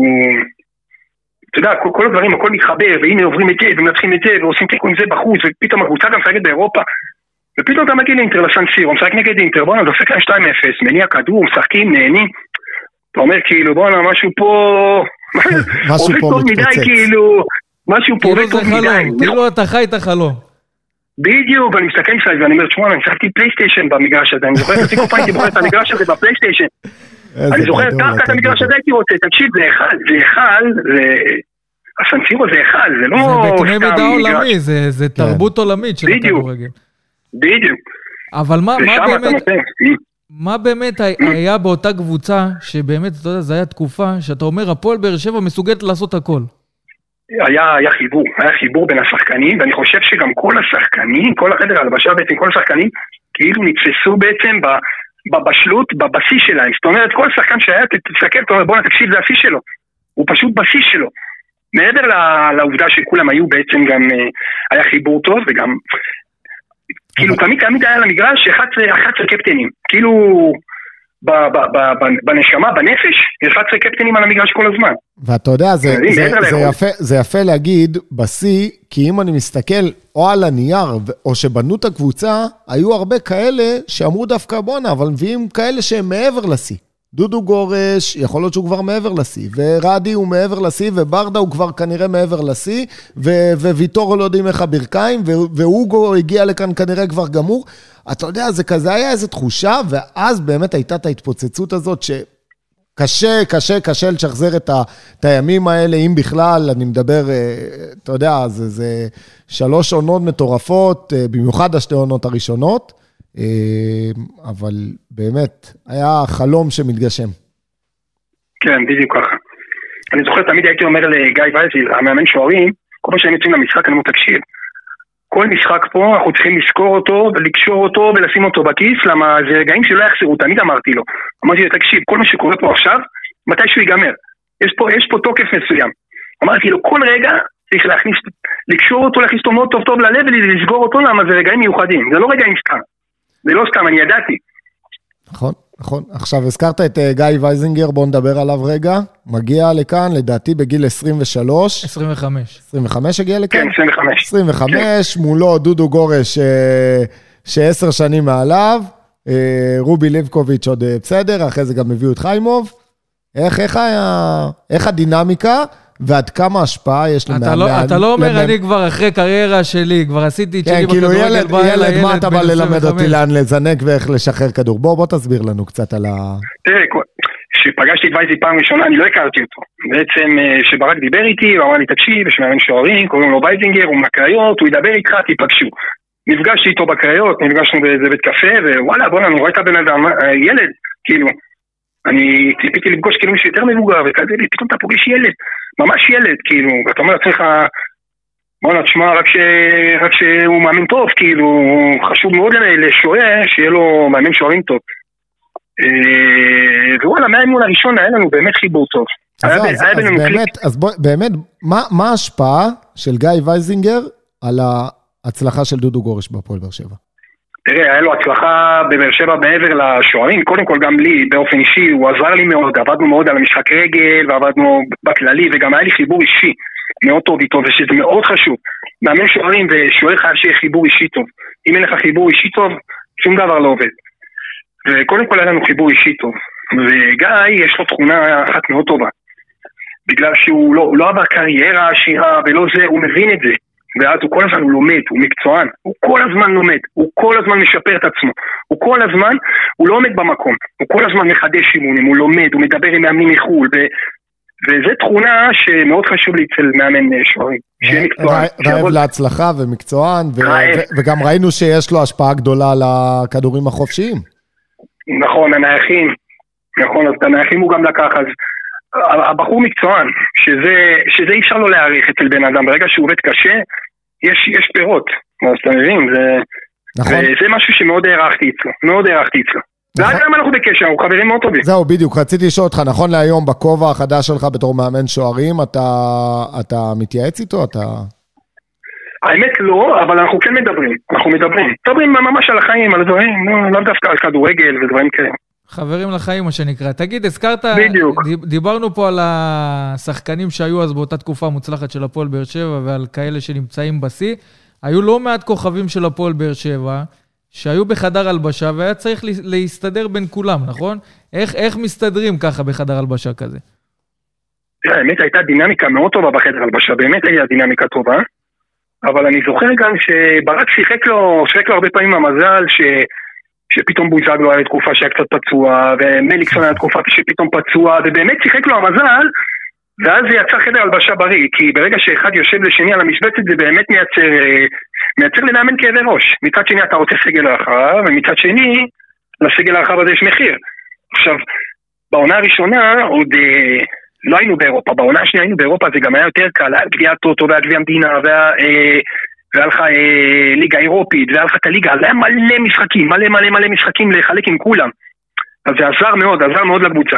אתה יודע, כל, כל הדברים, הכל מתחבר, והנה עוברים את זה, ומנצחים את זה, ועושים תיקו עם זה בחוץ, ופתאום הקבוצה גם משחקת באירופה. ופתאום אתה מגיע לאינטר לסן סירו, משחק נגד אינטר, בואנה, דופק להם 2-0, מניע כדור, משחקים, נהנים. אתה אומר כאילו, בואנה, משהו פה... משהו עובד פה טוב מדי, מתפוצץ. כאילו, משהו פה כאילו עובד טוב מדי. חלום, כאילו אתה חי את החלום. בדיוק, ואני מסתכל מסביב ואני אומר, תשמע, אני משחקתי פלייסטיישן במגרש הזה, אני זוכר את הסיפור פעם הייתי בוחר את המגרש הזה בפלייסטיישן. אני זוכר דווקא את המגרש. הזה הייתי רוצה, תקשיב, זה היכל, זה היכל, זה... הסנסירו זה אחד, זה לא זה בקנה מידה. עולמי, זה כן. תרבות עולמית של. הכדורגל. בדיוק. אבל מה באמת... נותן. מה באמת הי- היה באותה קבוצה, שבאמת, אתה יודע, זו הייתה תקופה שאתה אומר, הפועל באר שבע מסוגלת לעשות הכל. היה, היה חיבור, היה חיבור בין השחקנים, ואני חושב שגם כל השחקנים, כל החדר הלבשה בעצם, כל השחקנים, כאילו נתפסו בעצם ב, בבשלות, בבסיס שלהם. זאת אומרת, כל שחקן שהיה, תסתכל, אתה אומר, בואנה, תקשיב, זה השיא שלו. הוא פשוט בשיא שלו. מעבר לעובדה שכולם היו בעצם גם, אה, היה חיבור טוב, וגם, כאילו, תמיד תמיד היה למגרש 11 11 קפטנים. כאילו, בנשמה, בנפש, 11 קפטנים על המגרש כל הזמן. ואתה יודע, זה, זה, זה, ליכולת. יפה, זה יפה להגיד בשיא, כי אם אני מסתכל או על הנייר, או שבנו את הקבוצה, היו הרבה כאלה שאמרו דווקא בואנה, אבל מביאים כאלה שהם מעבר לשיא. דודו גורש, יכול להיות שהוא כבר מעבר לשיא, ורדי הוא מעבר לשיא, וברדה הוא כבר כנראה מעבר לשיא, ו- וויטורו לא יודעים איך הברכיים, ו- ואוגו הגיע לכאן כנראה כבר גמור. אתה יודע, זה כזה היה איזו תחושה, ואז באמת הייתה את ההתפוצצות הזאת, ש... קשה, קשה, קשה לשחזר את, ה, את הימים האלה, אם בכלל, אני מדבר, אה, אתה יודע, זה, זה שלוש עונות מטורפות, אה, במיוחד השתי עונות הראשונות, אבל באמת, היה חלום שמתגשם. כן, בדיוק ככה. אני זוכר, תמיד הייתי אומר לגיא וייזיל, המאמן שוערים, כל פעם שהם יוצאים למשחק, אני אומר, תקשיב, כל משחק פה, אנחנו צריכים לזכור אותו ולקשור אותו ולשים אותו בכיס, למה זה רגעים שלא יחזרו, תמיד אמרתי לו. אמרתי לו, תקשיב, כל מה שקורה פה עכשיו, מתישהו ייגמר. יש פה, יש פה תוקף מסוים. אמרתי לו, כל רגע צריך להכניס, לקשור אותו, להכניס אותו מאוד טוב טוב ללב ולסגור אותו, למה זה רגעים מיוחדים. זה לא רגעים סתם. זה לא סתם, אני ידעתי. נכון, נכון. עכשיו, הזכרת את אה, גיא וייזינגר, בואו נדבר עליו רגע. מגיע לכאן, לדעתי בגיל 23, 25. 25 הגיע לכאן? כן, 25. 25, מולו דודו גורש, אה, שעשר שנים מעליו, אה, רובי ליבקוביץ' עוד בסדר, אחרי זה גם הביאו את חיימוב. איך, איך, היה, איך הדינמיקה ועד כמה השפעה יש אתה למאמן? לא, אתה לא אומר, למאמן- אני כבר אחרי קריירה שלי, כבר עשיתי את כן, שלי כאילו בכדורגל, ילד, בא אליי ילד, מה אתה בא ללמד 25. אותי לאן לזנק ואיך לשחרר כדור? בוא, בוא תסביר לנו קצת על ה... תראה, כשפגשתי את וייזי פעם ראשונה, אני לא הכרתי אותו. בעצם, אה, כשברק דיבר איתי, הוא אמר לי, תקשיב, יש מאמן שוערים, קוראים לו וייזינגר, הוא מהקריות, הוא ידבר איתך, תיפגשו. נפגשתי איתו בקריות, נפגשנו באיזה בית קפה, ווואלה, בואנה, אני רואה את הבן אדם, אה, ילד, כאילו. אני ציפיתי לפגוש כאילו מישהו יותר מבוגר, וכזה, ופתאום אתה פוגש ילד, ממש ילד, כאילו, ואתה אומר לעצמך, בואנה, תשמע, רק, ש... רק שהוא מאמן טוב, כאילו, חשוב מאוד לשוער, שיהיה לו מאמן שוערים טוב. אה, ווואלה, מהאימון הראשון היה לנו באמת חיבור טוב. אז, היה אז, היה אז קליק. באמת, אז בוא, באמת, מה, מה ההשפעה של גיא וייזינגר על ההצלחה של דודו גורש בהפועל באר שבע? תראה, היה לו הצלחה בבאר שבע מעבר לשוערים, קודם כל גם לי באופן אישי, הוא עזר לי מאוד, עבדנו מאוד על המשחק רגל, ועבדנו בכללי, וגם היה לי חיבור אישי מאוד טוב איתו, ושזה מאוד חשוב. מאמן שוערים ושוער חייב שיהיה חיבור אישי טוב. אם אין לך חיבור אישי טוב, שום דבר לא עובד. וקודם כל היה לנו חיבור אישי טוב. וגיא, יש לו תכונה אחת מאוד טובה. בגלל שהוא לא, לא עבר קריירה עשירה ולא זה, הוא מבין את זה. ואז הוא כל הזמן הוא לומד, הוא מקצוען, הוא כל הזמן לומד, הוא כל הזמן משפר את עצמו, הוא כל הזמן, הוא לא עומד במקום, הוא כל הזמן מחדש אימונים, הוא לומד, הוא מדבר עם מאמנים מחו"ל, ו... וזו תכונה שמאוד חשוב לי אצל מאמן אה, שוערים, שיהיה מקצוען. רעב להצלחה ומקצוען, ו-. ו- וגם ראינו שיש לו השפעה גדולה על הכדורים החופשיים. נכון, הנייחים, נכון, אז את הנייחים הוא גם לקח, אז הבחור מקצוען, שזה, שזה אי אפשר לא להעריך אצל בן אדם, ברגע שהוא עובד קשה, יש, יש פירות, אז אתה מבין, זה, נכון? וזה משהו שמאוד הערכתי אצלו, מאוד הערכתי אצלו. נכון. היום אנחנו בקשר, אנחנו חברים מאוד טובים. זהו, בדיוק, רציתי לשאול אותך, נכון להיום, בכובע החדש שלך בתור מאמן שוערים, אתה, אתה מתייעץ איתו? אתה... האמת לא, אבל אנחנו כן מדברים, אנחנו מדברים. מדברים ממש על החיים, על דברים, לא, לאו דווקא על כדורגל ודברים כאלה. חברים לחיים, מה שנקרא. תגיד, הזכרת... בדיוק. דיב- דיברנו פה על השחקנים שהיו אז באותה תקופה המוצלחת של הפועל באר שבע ועל כאלה שנמצאים בשיא. היו לא מעט כוכבים של הפועל באר שבע שהיו בחדר הלבשה והיה צריך לה- להסתדר בין כולם, נכון? איך, איך מסתדרים ככה בחדר הלבשה כזה? תראה, האמת הייתה דינמיקה מאוד טובה בחדר הלבשה, באמת הייתה דינמיקה טובה. אבל אני זוכר גם שברק שיחק לו, שיחק לו הרבה פעמים המזל ש... שפתאום בוזגלו היה תקופה שהיה קצת פצוע, ומליקסון היה תקופה שפתאום פצוע, ובאמת שיחק לו המזל ואז זה יצר חדר הלבשה בריא, כי ברגע שאחד יושב לשני על המשבצת זה באמת מייצר, אה, מייצר למאמן כאבי ראש. מצד שני אתה רוצה סגל רחב, ומצד שני, לסגל הרחב הזה יש מחיר. עכשיו, בעונה הראשונה עוד אה, לא היינו באירופה, בעונה השנייה היינו באירופה, זה גם היה יותר קל, היה גביע הטוטו והיה גביע המדינה, והיה, אה, והיה לך אה, ליגה אירופית, והיה לך את הליגה, אז היה מלא משחקים, מלא מלא מלא משחקים לחלק עם כולם. אז זה עזר מאוד, עזר מאוד לקבוצה.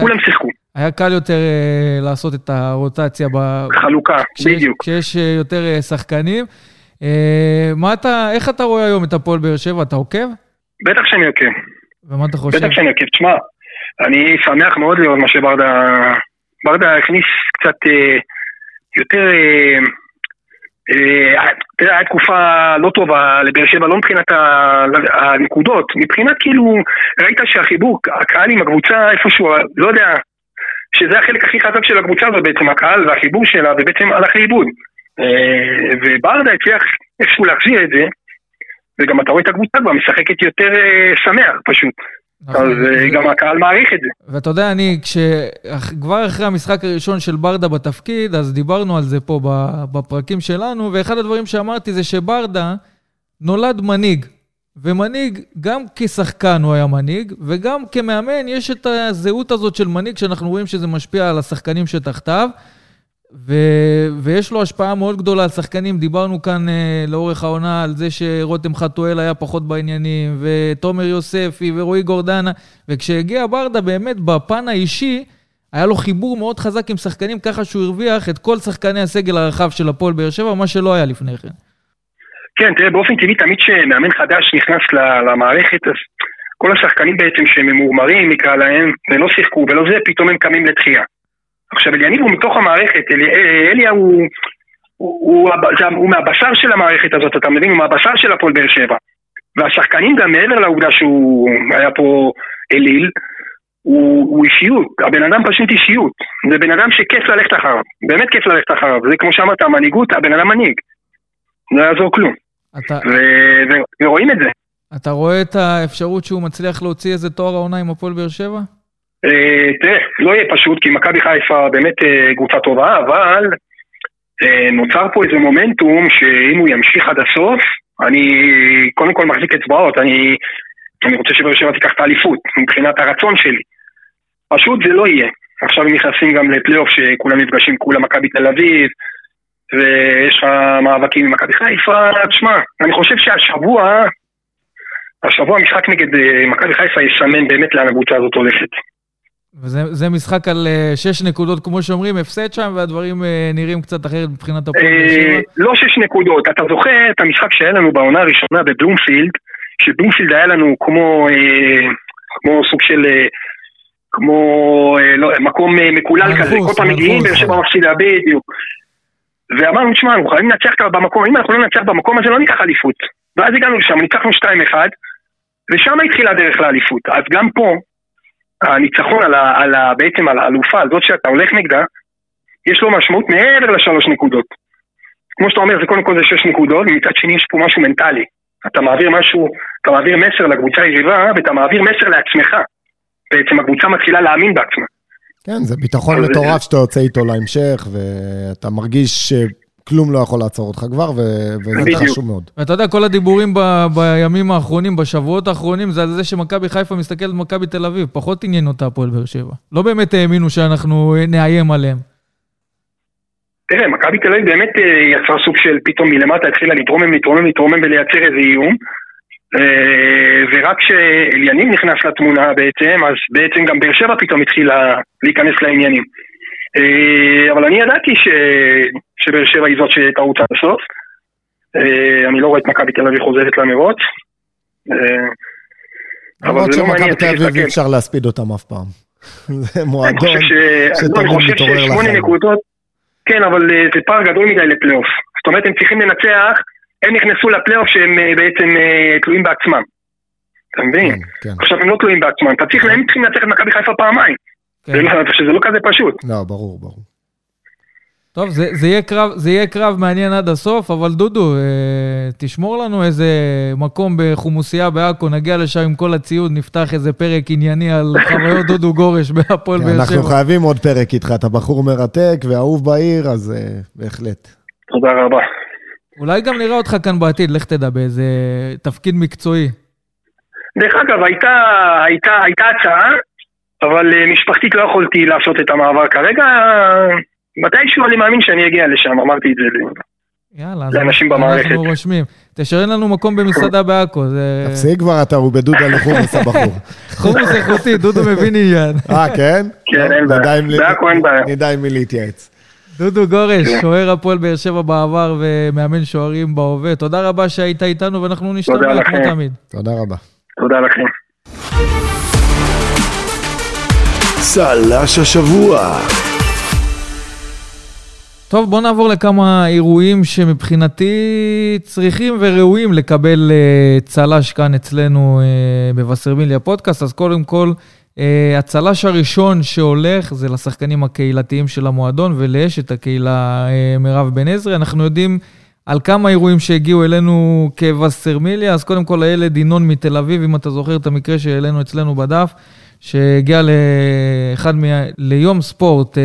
כולם שיחקו. היה קל יותר אה, לעשות את הרוטציה. חלוקה, כשיש, בדיוק. כשיש אה, יותר אה, שחקנים. אה, מה אתה, איך אתה רואה היום את הפועל באר שבע? אתה עוקב? בטח שאני עוקב. ומה אתה חושב? בטח שאני עוקב. תשמע, אני שמח מאוד לראות מה שברדה... ברדה הכניס קצת אה, יותר... אה, תראה, הייתה תקופה לא טובה לבאר שבע, לא מבחינת הנקודות, מבחינת כאילו, ראית שהחיבוק, הקהל עם הקבוצה איפשהו, לא יודע, שזה החלק הכי חזק של הקבוצה הזו בעצם, הקהל והחיבור שלה, ובעצם הלך לאיבוד. אה, וברדה הצליח איכשהו להחזיר את זה, וגם אתה רואה את הקבוצה כבר משחקת יותר אה, שמח פשוט. אז גם הקהל מעריך את זה. ואתה יודע, אני, כבר אחרי המשחק הראשון של ברדה בתפקיד, אז דיברנו על זה פה בפרקים שלנו, ואחד הדברים שאמרתי זה שברדה נולד מנהיג. ומנהיג, גם כשחקן הוא היה מנהיג, וגם כמאמן יש את הזהות הזאת של מנהיג, שאנחנו רואים שזה משפיע על השחקנים שתחתיו. ו... ויש לו השפעה מאוד גדולה על שחקנים. דיברנו כאן אה, לאורך העונה על זה שרותם חתואל היה פחות בעניינים, ותומר יוספי ורועי גורדנה, וכשהגיע ברדה באמת בפן האישי, היה לו חיבור מאוד חזק עם שחקנים, ככה שהוא הרוויח את כל שחקני הסגל הרחב של הפועל באר שבע, מה שלא היה לפני כן. כן, תראה, באופן טבעי תמיד כשמאמן חדש נכנס למערכת, אז כל השחקנים בעצם שהם ממורמרים, נקרא להם, ולא שיחקו ולא זה, פתאום הם קמים לתחייה. עכשיו אליניב הוא מתוך המערכת, אלי, אליה הוא, הוא, הוא, הוא, הוא מהבשר של המערכת הזאת, אתה מבין? הוא מהבשר של הפועל באר שבע. והשחקנים גם מעבר לעובדה שהוא היה פה אליל, הוא, הוא אישיות, הבן אדם פשוט אישיות, זה בן אדם שכיף ללכת אחריו, באמת כיף ללכת אחריו, זה כמו שאמרת, המנהיגות, הבן אדם מנהיג, לא יעזור כלום, אתה... ו, ו, ורואים את זה. אתה רואה את האפשרות שהוא מצליח להוציא איזה תואר העונה עם הפועל באר שבע? אה, תראה, לא יהיה פשוט, כי מכבי חיפה באמת אה, קבוצה טובה, אבל אה, נוצר פה איזה מומנטום שאם הוא ימשיך עד הסוף, אני קודם כל מחזיק אצבעות, אני, אני רוצה שבאר שבע תיקח את האליפות, מבחינת הרצון שלי. פשוט זה לא יהיה. עכשיו הם נכנסים גם לפלייאוף שכולם נפגשים, כולם מכבי תל אביב, ויש לך מאבקים עם מכבי חיפה, תשמע, אני חושב שהשבוע, השבוע המשחק נגד מכבי חיפה יסמן באמת לאן הקבוצה הזאת הולכת. וזה משחק על אה, שש נקודות, כמו שאומרים, הפסד שם, והדברים אה, נראים קצת אחרת מבחינת הפועל באר שבע? לא שש נקודות. אתה זוכר את המשחק שהיה לנו בעונה הראשונה בבלומפילד, שבלומפילד היה לנו כמו, אה, כמו סוג של... כמו לא, מקום מקולל כזה, כל פעם מגיעים, באר שבע מפסידה בדיוק. ואמרנו, תשמע, אנחנו חייבים לנצח במקום, אם אנחנו לא ננצח במקום הזה, לא ניקח אליפות. ואז הגענו לשם, ניצחנו 2-1, ושם התחילה הדרך לאליפות. אז גם פה, הניצחון על, ה, על ה, בעצם על האלופה הזאת שאתה הולך נגדה, יש לו משמעות מעבר לשלוש נקודות. כמו שאתה אומר, זה קודם כל זה שש נקודות, ומצד שני יש פה משהו מנטלי. אתה מעביר משהו, אתה מעביר מסר לקבוצה היריבה, ואתה מעביר מסר לעצמך. בעצם הקבוצה מתחילה להאמין בעצמה. כן, זה ביטחון מטורף שאתה יוצא איתו להמשך, ואתה מרגיש כלום לא יכול לעצור אותך כבר, וזה חשוב מאוד. ואתה יודע, כל הדיבורים ב- בימים האחרונים, בשבועות האחרונים, זה על זה שמכבי חיפה מסתכלת במכבי תל אביב. פחות עניין אותה הפועל באר שבע. לא באמת האמינו שאנחנו נאיים עליהם. תראה, מכבי תל אביב באמת אה, יצרה סוג של פתאום מלמטה, התחילה לתרומם, לתרומם, לתרומם ולייצר איזה איום. אה, ורק כשאליניב נכנס לתמונה בעצם, אז בעצם גם באר שבע פתאום התחילה להיכנס לעניינים. אה, אבל אני ידעתי ש... שבאר שבע היא זאת שתרוץ עד הסוף. אה, אני לא רואה את מכבי תל אביב חוזרת למרוץ. אה, למרות לא שמכבי תל אביב אי אפשר להספיד אותם אף פעם. זה מועדון שתמיד מתעורר לחיים. כן, אבל זה פער גדול מדי לפלייאוף. זאת אומרת, הם צריכים לנצח, הם נכנסו לפלייאוף שהם בעצם תלויים בעצמם. אתה מבין? כן, כן. עכשיו הם לא תלויים בעצמם, אתה צריך, הם צריכים לנצח את מכבי חיפה פעמיים. שזה לא כזה פשוט. לא, ברור, ברור. טוב, זה, זה, יהיה קרב, זה יהיה קרב מעניין עד הסוף, אבל דודו, אה, תשמור לנו איזה מקום בחומוסייה בעכו, נגיע לשם עם כל הציוד, נפתח איזה פרק ענייני על חוויות דודו גורש בהפועל באר שבע. אנחנו חייבים עוד פרק איתך, אתה בחור מרתק ואהוב בעיר, אז אה, בהחלט. תודה רבה. אולי גם נראה אותך כאן בעתיד, לך תדע, באיזה תפקיד מקצועי. דרך אגב, הייתה, הייתה, הייתה הצעה, אבל אה, משפחתית לא יכולתי לעשות את המעבר כרגע. מתישהו אני מאמין שאני אגיע לשם, אמרתי את זה יאללה, אז לאנשים במערכת. אנחנו רושמים. תשאיר לנו מקום במסעדה בעכו, זה... תפסיק כבר, אתה הוא בדודה לחומוס הבחור. חומוס איכותי, דודו מבין עניין. אה, כן? כן, אין בעיה. בעכו אין בעיה. נדע עם מי להתייעץ. דודו גורש, כן. שוער הפועל באר שבע בעבר ומאמן שוערים בהווה. תודה רבה שהיית איתנו ואנחנו נשתמע כמו. תמיד. תודה רבה. תודה לכם. צל"ש השבוע. טוב, בואו נעבור לכמה אירועים שמבחינתי צריכים וראויים לקבל אה, צל"ש כאן אצלנו אה, בווסרמיליה פודקאסט. אז קודם כל, אה, הצל"ש הראשון שהולך זה לשחקנים הקהילתיים של המועדון ולאשת הקהילה מירב בן עזרי. אנחנו יודעים על כמה אירועים שהגיעו אלינו כווסרמיליה, אז קודם כל הילד ינון מתל אביב, אם אתה זוכר את המקרה שהעלינו אצלנו בדף. שהגיע לאחד מ... ליום ספורט אה,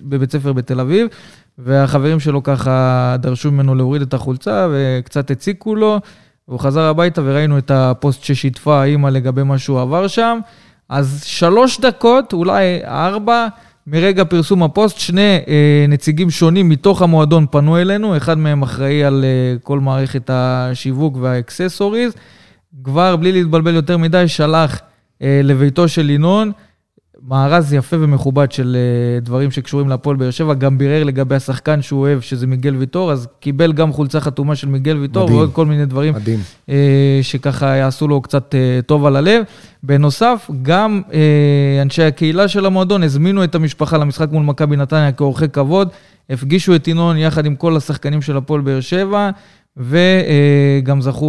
בבית ספר בתל אביב, והחברים שלו ככה דרשו ממנו להוריד את החולצה וקצת הציקו לו, והוא חזר הביתה וראינו את הפוסט ששיתפה האימא לגבי מה שהוא עבר שם. אז שלוש דקות, אולי ארבע, מרגע פרסום הפוסט, שני אה, נציגים שונים מתוך המועדון פנו אלינו, אחד מהם אחראי על אה, כל מערכת השיווק וה accessories. כבר, בלי להתבלבל יותר מדי, שלח לביתו של ינון, מארז יפה ומכובד של אה, דברים שקשורים להפועל באר שבע, גם בירר לגבי השחקן שהוא אוהב, שזה מיגל ויטור, אז קיבל גם חולצה חתומה של מיגל ויטור, מדהים. ועוד כל מיני דברים מדהים. אה, שככה יעשו לו קצת אה, טוב על הלב. בנוסף, גם אה, אנשי הקהילה של המועדון הזמינו את המשפחה למשחק מול מכבי נתניה כאורחי כבוד, הפגישו את ינון יחד עם כל השחקנים של הפועל באר שבע, וגם זכו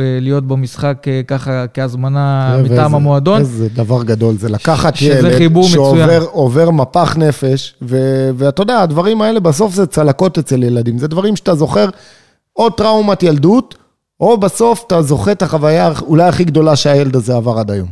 אה, להיות במשחק אה, ככה כהזמנה תראה, מטעם ואיזה- המועדון. איזה דבר גדול זה לקחת שזה ילד. שעובר עובר מפח נפש, ו- ואתה יודע, הדברים האלה בסוף זה צלקות אצל ילדים. זה דברים שאתה זוכר, או טראומת ילדות, או בסוף אתה זוכר את החוויה אולי הכי גדולה שהילד הזה עבר עד היום.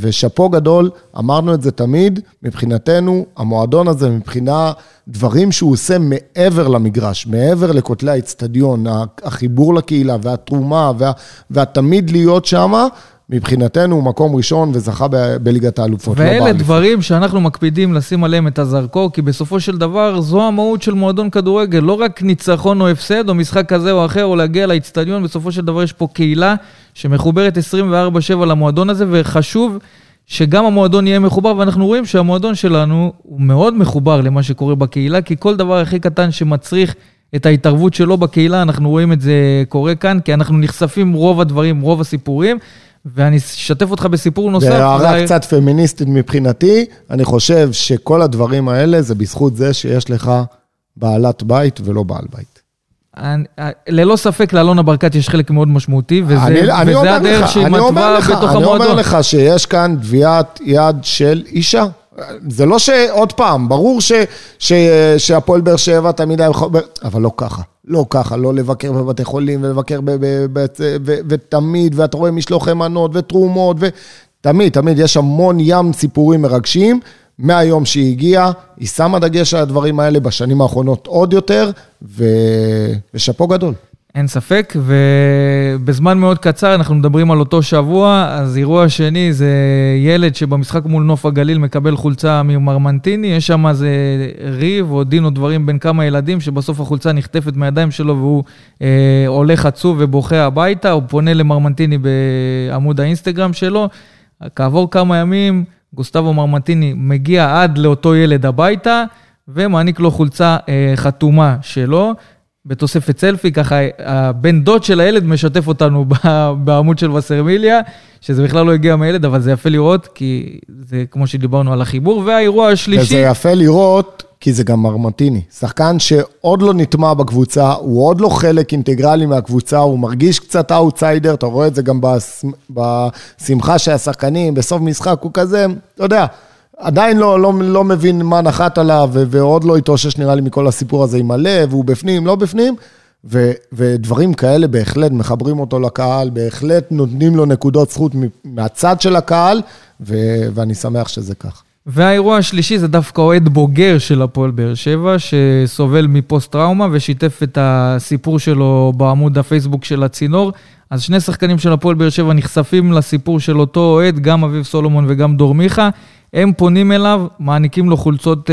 ושאפו גדול, אמרנו את זה תמיד, מבחינתנו, המועדון הזה, מבחינה דברים שהוא עושה מעבר למגרש, מעבר לכותלי האצטדיון, החיבור לקהילה והתרומה וה- והתמיד להיות שמה, מבחינתנו מקום ראשון וזכה ב- בליגת האלופות. לא ואלה באליפות. דברים שאנחנו מקפידים לשים עליהם את הזרקור, כי בסופו של דבר זו המהות של מועדון כדורגל, לא רק ניצחון או הפסד, או משחק כזה או אחר, או להגיע לאיצטדיון, בסופו של דבר יש פה קהילה שמחוברת 24/7 למועדון הזה, וחשוב שגם המועדון יהיה מחובר, ואנחנו רואים שהמועדון שלנו הוא מאוד מחובר למה שקורה בקהילה, כי כל דבר הכי קטן שמצריך את ההתערבות שלו בקהילה, אנחנו רואים את זה קורה כאן, כי אנחנו נחשפים רוב הדברים, רוב הסיפורים. ואני אשתף אותך בסיפור נוסף. בהערה זה- קצת פמיניסטית מבחינתי, אני חושב שכל הדברים האלה זה בזכות זה שיש לך בעלת בית ולא בעל בית. אני- ללא ספק לאלונה ברקת יש חלק מאוד משמעותי, וזה, אני, אני וזה אומר הדרך לך, שהיא אני מתווה בתוך אני אומר המועדון. לך שיש כאן טביעת יד של אישה. זה לא שעוד פעם, ברור ש, ש, שהפועל באר שבע תמיד היה. אבל לא ככה. לא ככה, לא לבקר בבתי חולים ולבקר ב, ב, ב, ו, ותמיד, ואתה רואה משלוחי מנות ותרומות, ותמיד, תמיד יש המון ים סיפורים מרגשים. מהיום שהיא הגיעה, היא שמה דגש על הדברים האלה בשנים האחרונות עוד יותר. ושאפו גדול. אין ספק, ובזמן מאוד קצר אנחנו מדברים על אותו שבוע, אז אירוע שני זה ילד שבמשחק מול נוף הגליל מקבל חולצה ממרמנטיני, יש שם איזה ריב או דין או דברים בין כמה ילדים, שבסוף החולצה נחטפת מהידיים שלו והוא אה, הולך עצוב ובוכה הביתה, הוא פונה למרמנטיני בעמוד האינסטגרם שלו, כעבור כמה ימים גוסטבו מרמנטיני מגיע עד לאותו ילד הביתה, ומעניק לו חולצה אה, חתומה שלו. בתוספת סלפי, ככה הבן דוד של הילד משתף אותנו בעמוד של וסרמיליה, שזה בכלל לא הגיע מהילד, אבל זה יפה לראות, כי זה כמו שדיברנו על החיבור. והאירוע השלישי... וזה יפה לראות, כי זה גם מרמנטיני. שחקן שעוד לא נטמע בקבוצה, הוא עוד לא חלק אינטגרלי מהקבוצה, הוא מרגיש קצת אאוטסיידר, אתה רואה את זה גם בש- בשמחה של השחקנים, בסוף משחק הוא כזה, אתה יודע, עדיין לא, לא, לא מבין מה נחת עליו, ועוד לא התאושש נראה לי מכל הסיפור הזה עם הלב, הוא בפנים, לא בפנים. ו, ודברים כאלה בהחלט מחברים אותו לקהל, בהחלט נותנים לו נקודות זכות מהצד של הקהל, ו, ואני שמח שזה כך. והאירוע השלישי זה דווקא אוהד בוגר של הפועל באר שבע, שסובל מפוסט-טראומה ושיתף את הסיפור שלו בעמוד הפייסבוק של הצינור. אז שני שחקנים של הפועל באר שבע נחשפים לסיפור של אותו אוהד, גם אביב סולומון וגם דור מיכה. הם פונים אליו, מעניקים לו חולצות uh,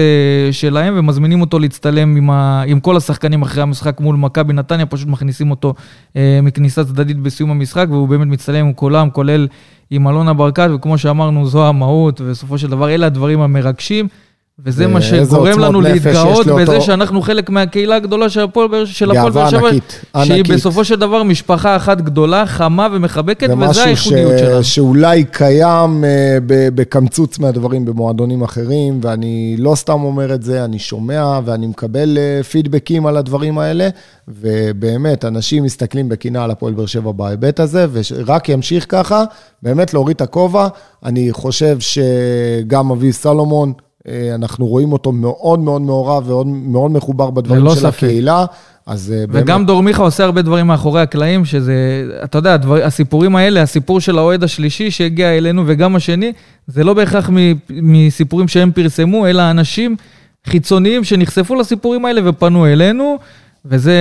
שלהם ומזמינים אותו להצטלם עם, ה... עם כל השחקנים אחרי המשחק מול מכבי נתניה, פשוט מכניסים אותו uh, מכניסה צדדית בסיום המשחק, והוא באמת מצטלם עם כולם, כולל עם אלונה ברקת, וכמו שאמרנו, זו המהות, ובסופו של דבר אלה הדברים המרגשים. וזה מה שגורם לנו להתגאות בזה שאנחנו חלק מהקהילה הגדולה של הפועל באר שבע. שהיא בסופו של דבר משפחה אחת גדולה, חמה ומחבקת, וזה הייחודיות שלנו. שאולי קיים אה, בקמצוץ מהדברים במועדונים אחרים, ואני לא סתם אומר את זה, אני שומע ואני מקבל אה, פידבקים על הדברים האלה, ובאמת, אנשים מסתכלים בקינה על הפועל באר שבע בהיבט הזה, ורק ימשיך ככה, באמת להוריד את הכובע. אני חושב שגם אביב סלומון, אנחנו רואים אותו מאוד מאוד מעורב ומאוד מחובר בדברים של ספק. הקהילה. אז אה, באמת... וגם דור מיכה עושה הרבה דברים מאחורי הקלעים, שזה, אתה יודע, הדבר, הסיפורים האלה, הסיפור של האוהד השלישי שהגיע אלינו וגם השני, זה לא בהכרח מסיפורים שהם פרסמו, אלא אנשים חיצוניים שנחשפו לסיפורים האלה ופנו אלינו. וזה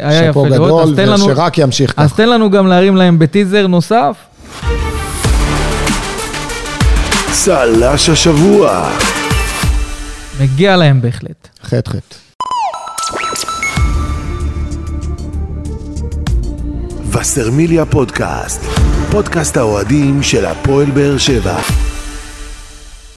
היה יפה לראות. שאפו גדול, ושרק ימשיך כך. אז תן לנו גם להרים להם בטיזר נוסף. צל"ש השבוע. מגיע להם בהחלט. חטא חטא. וסרמיליה פודקאסט, פודקאסט האוהדים של הפועל באר שבע.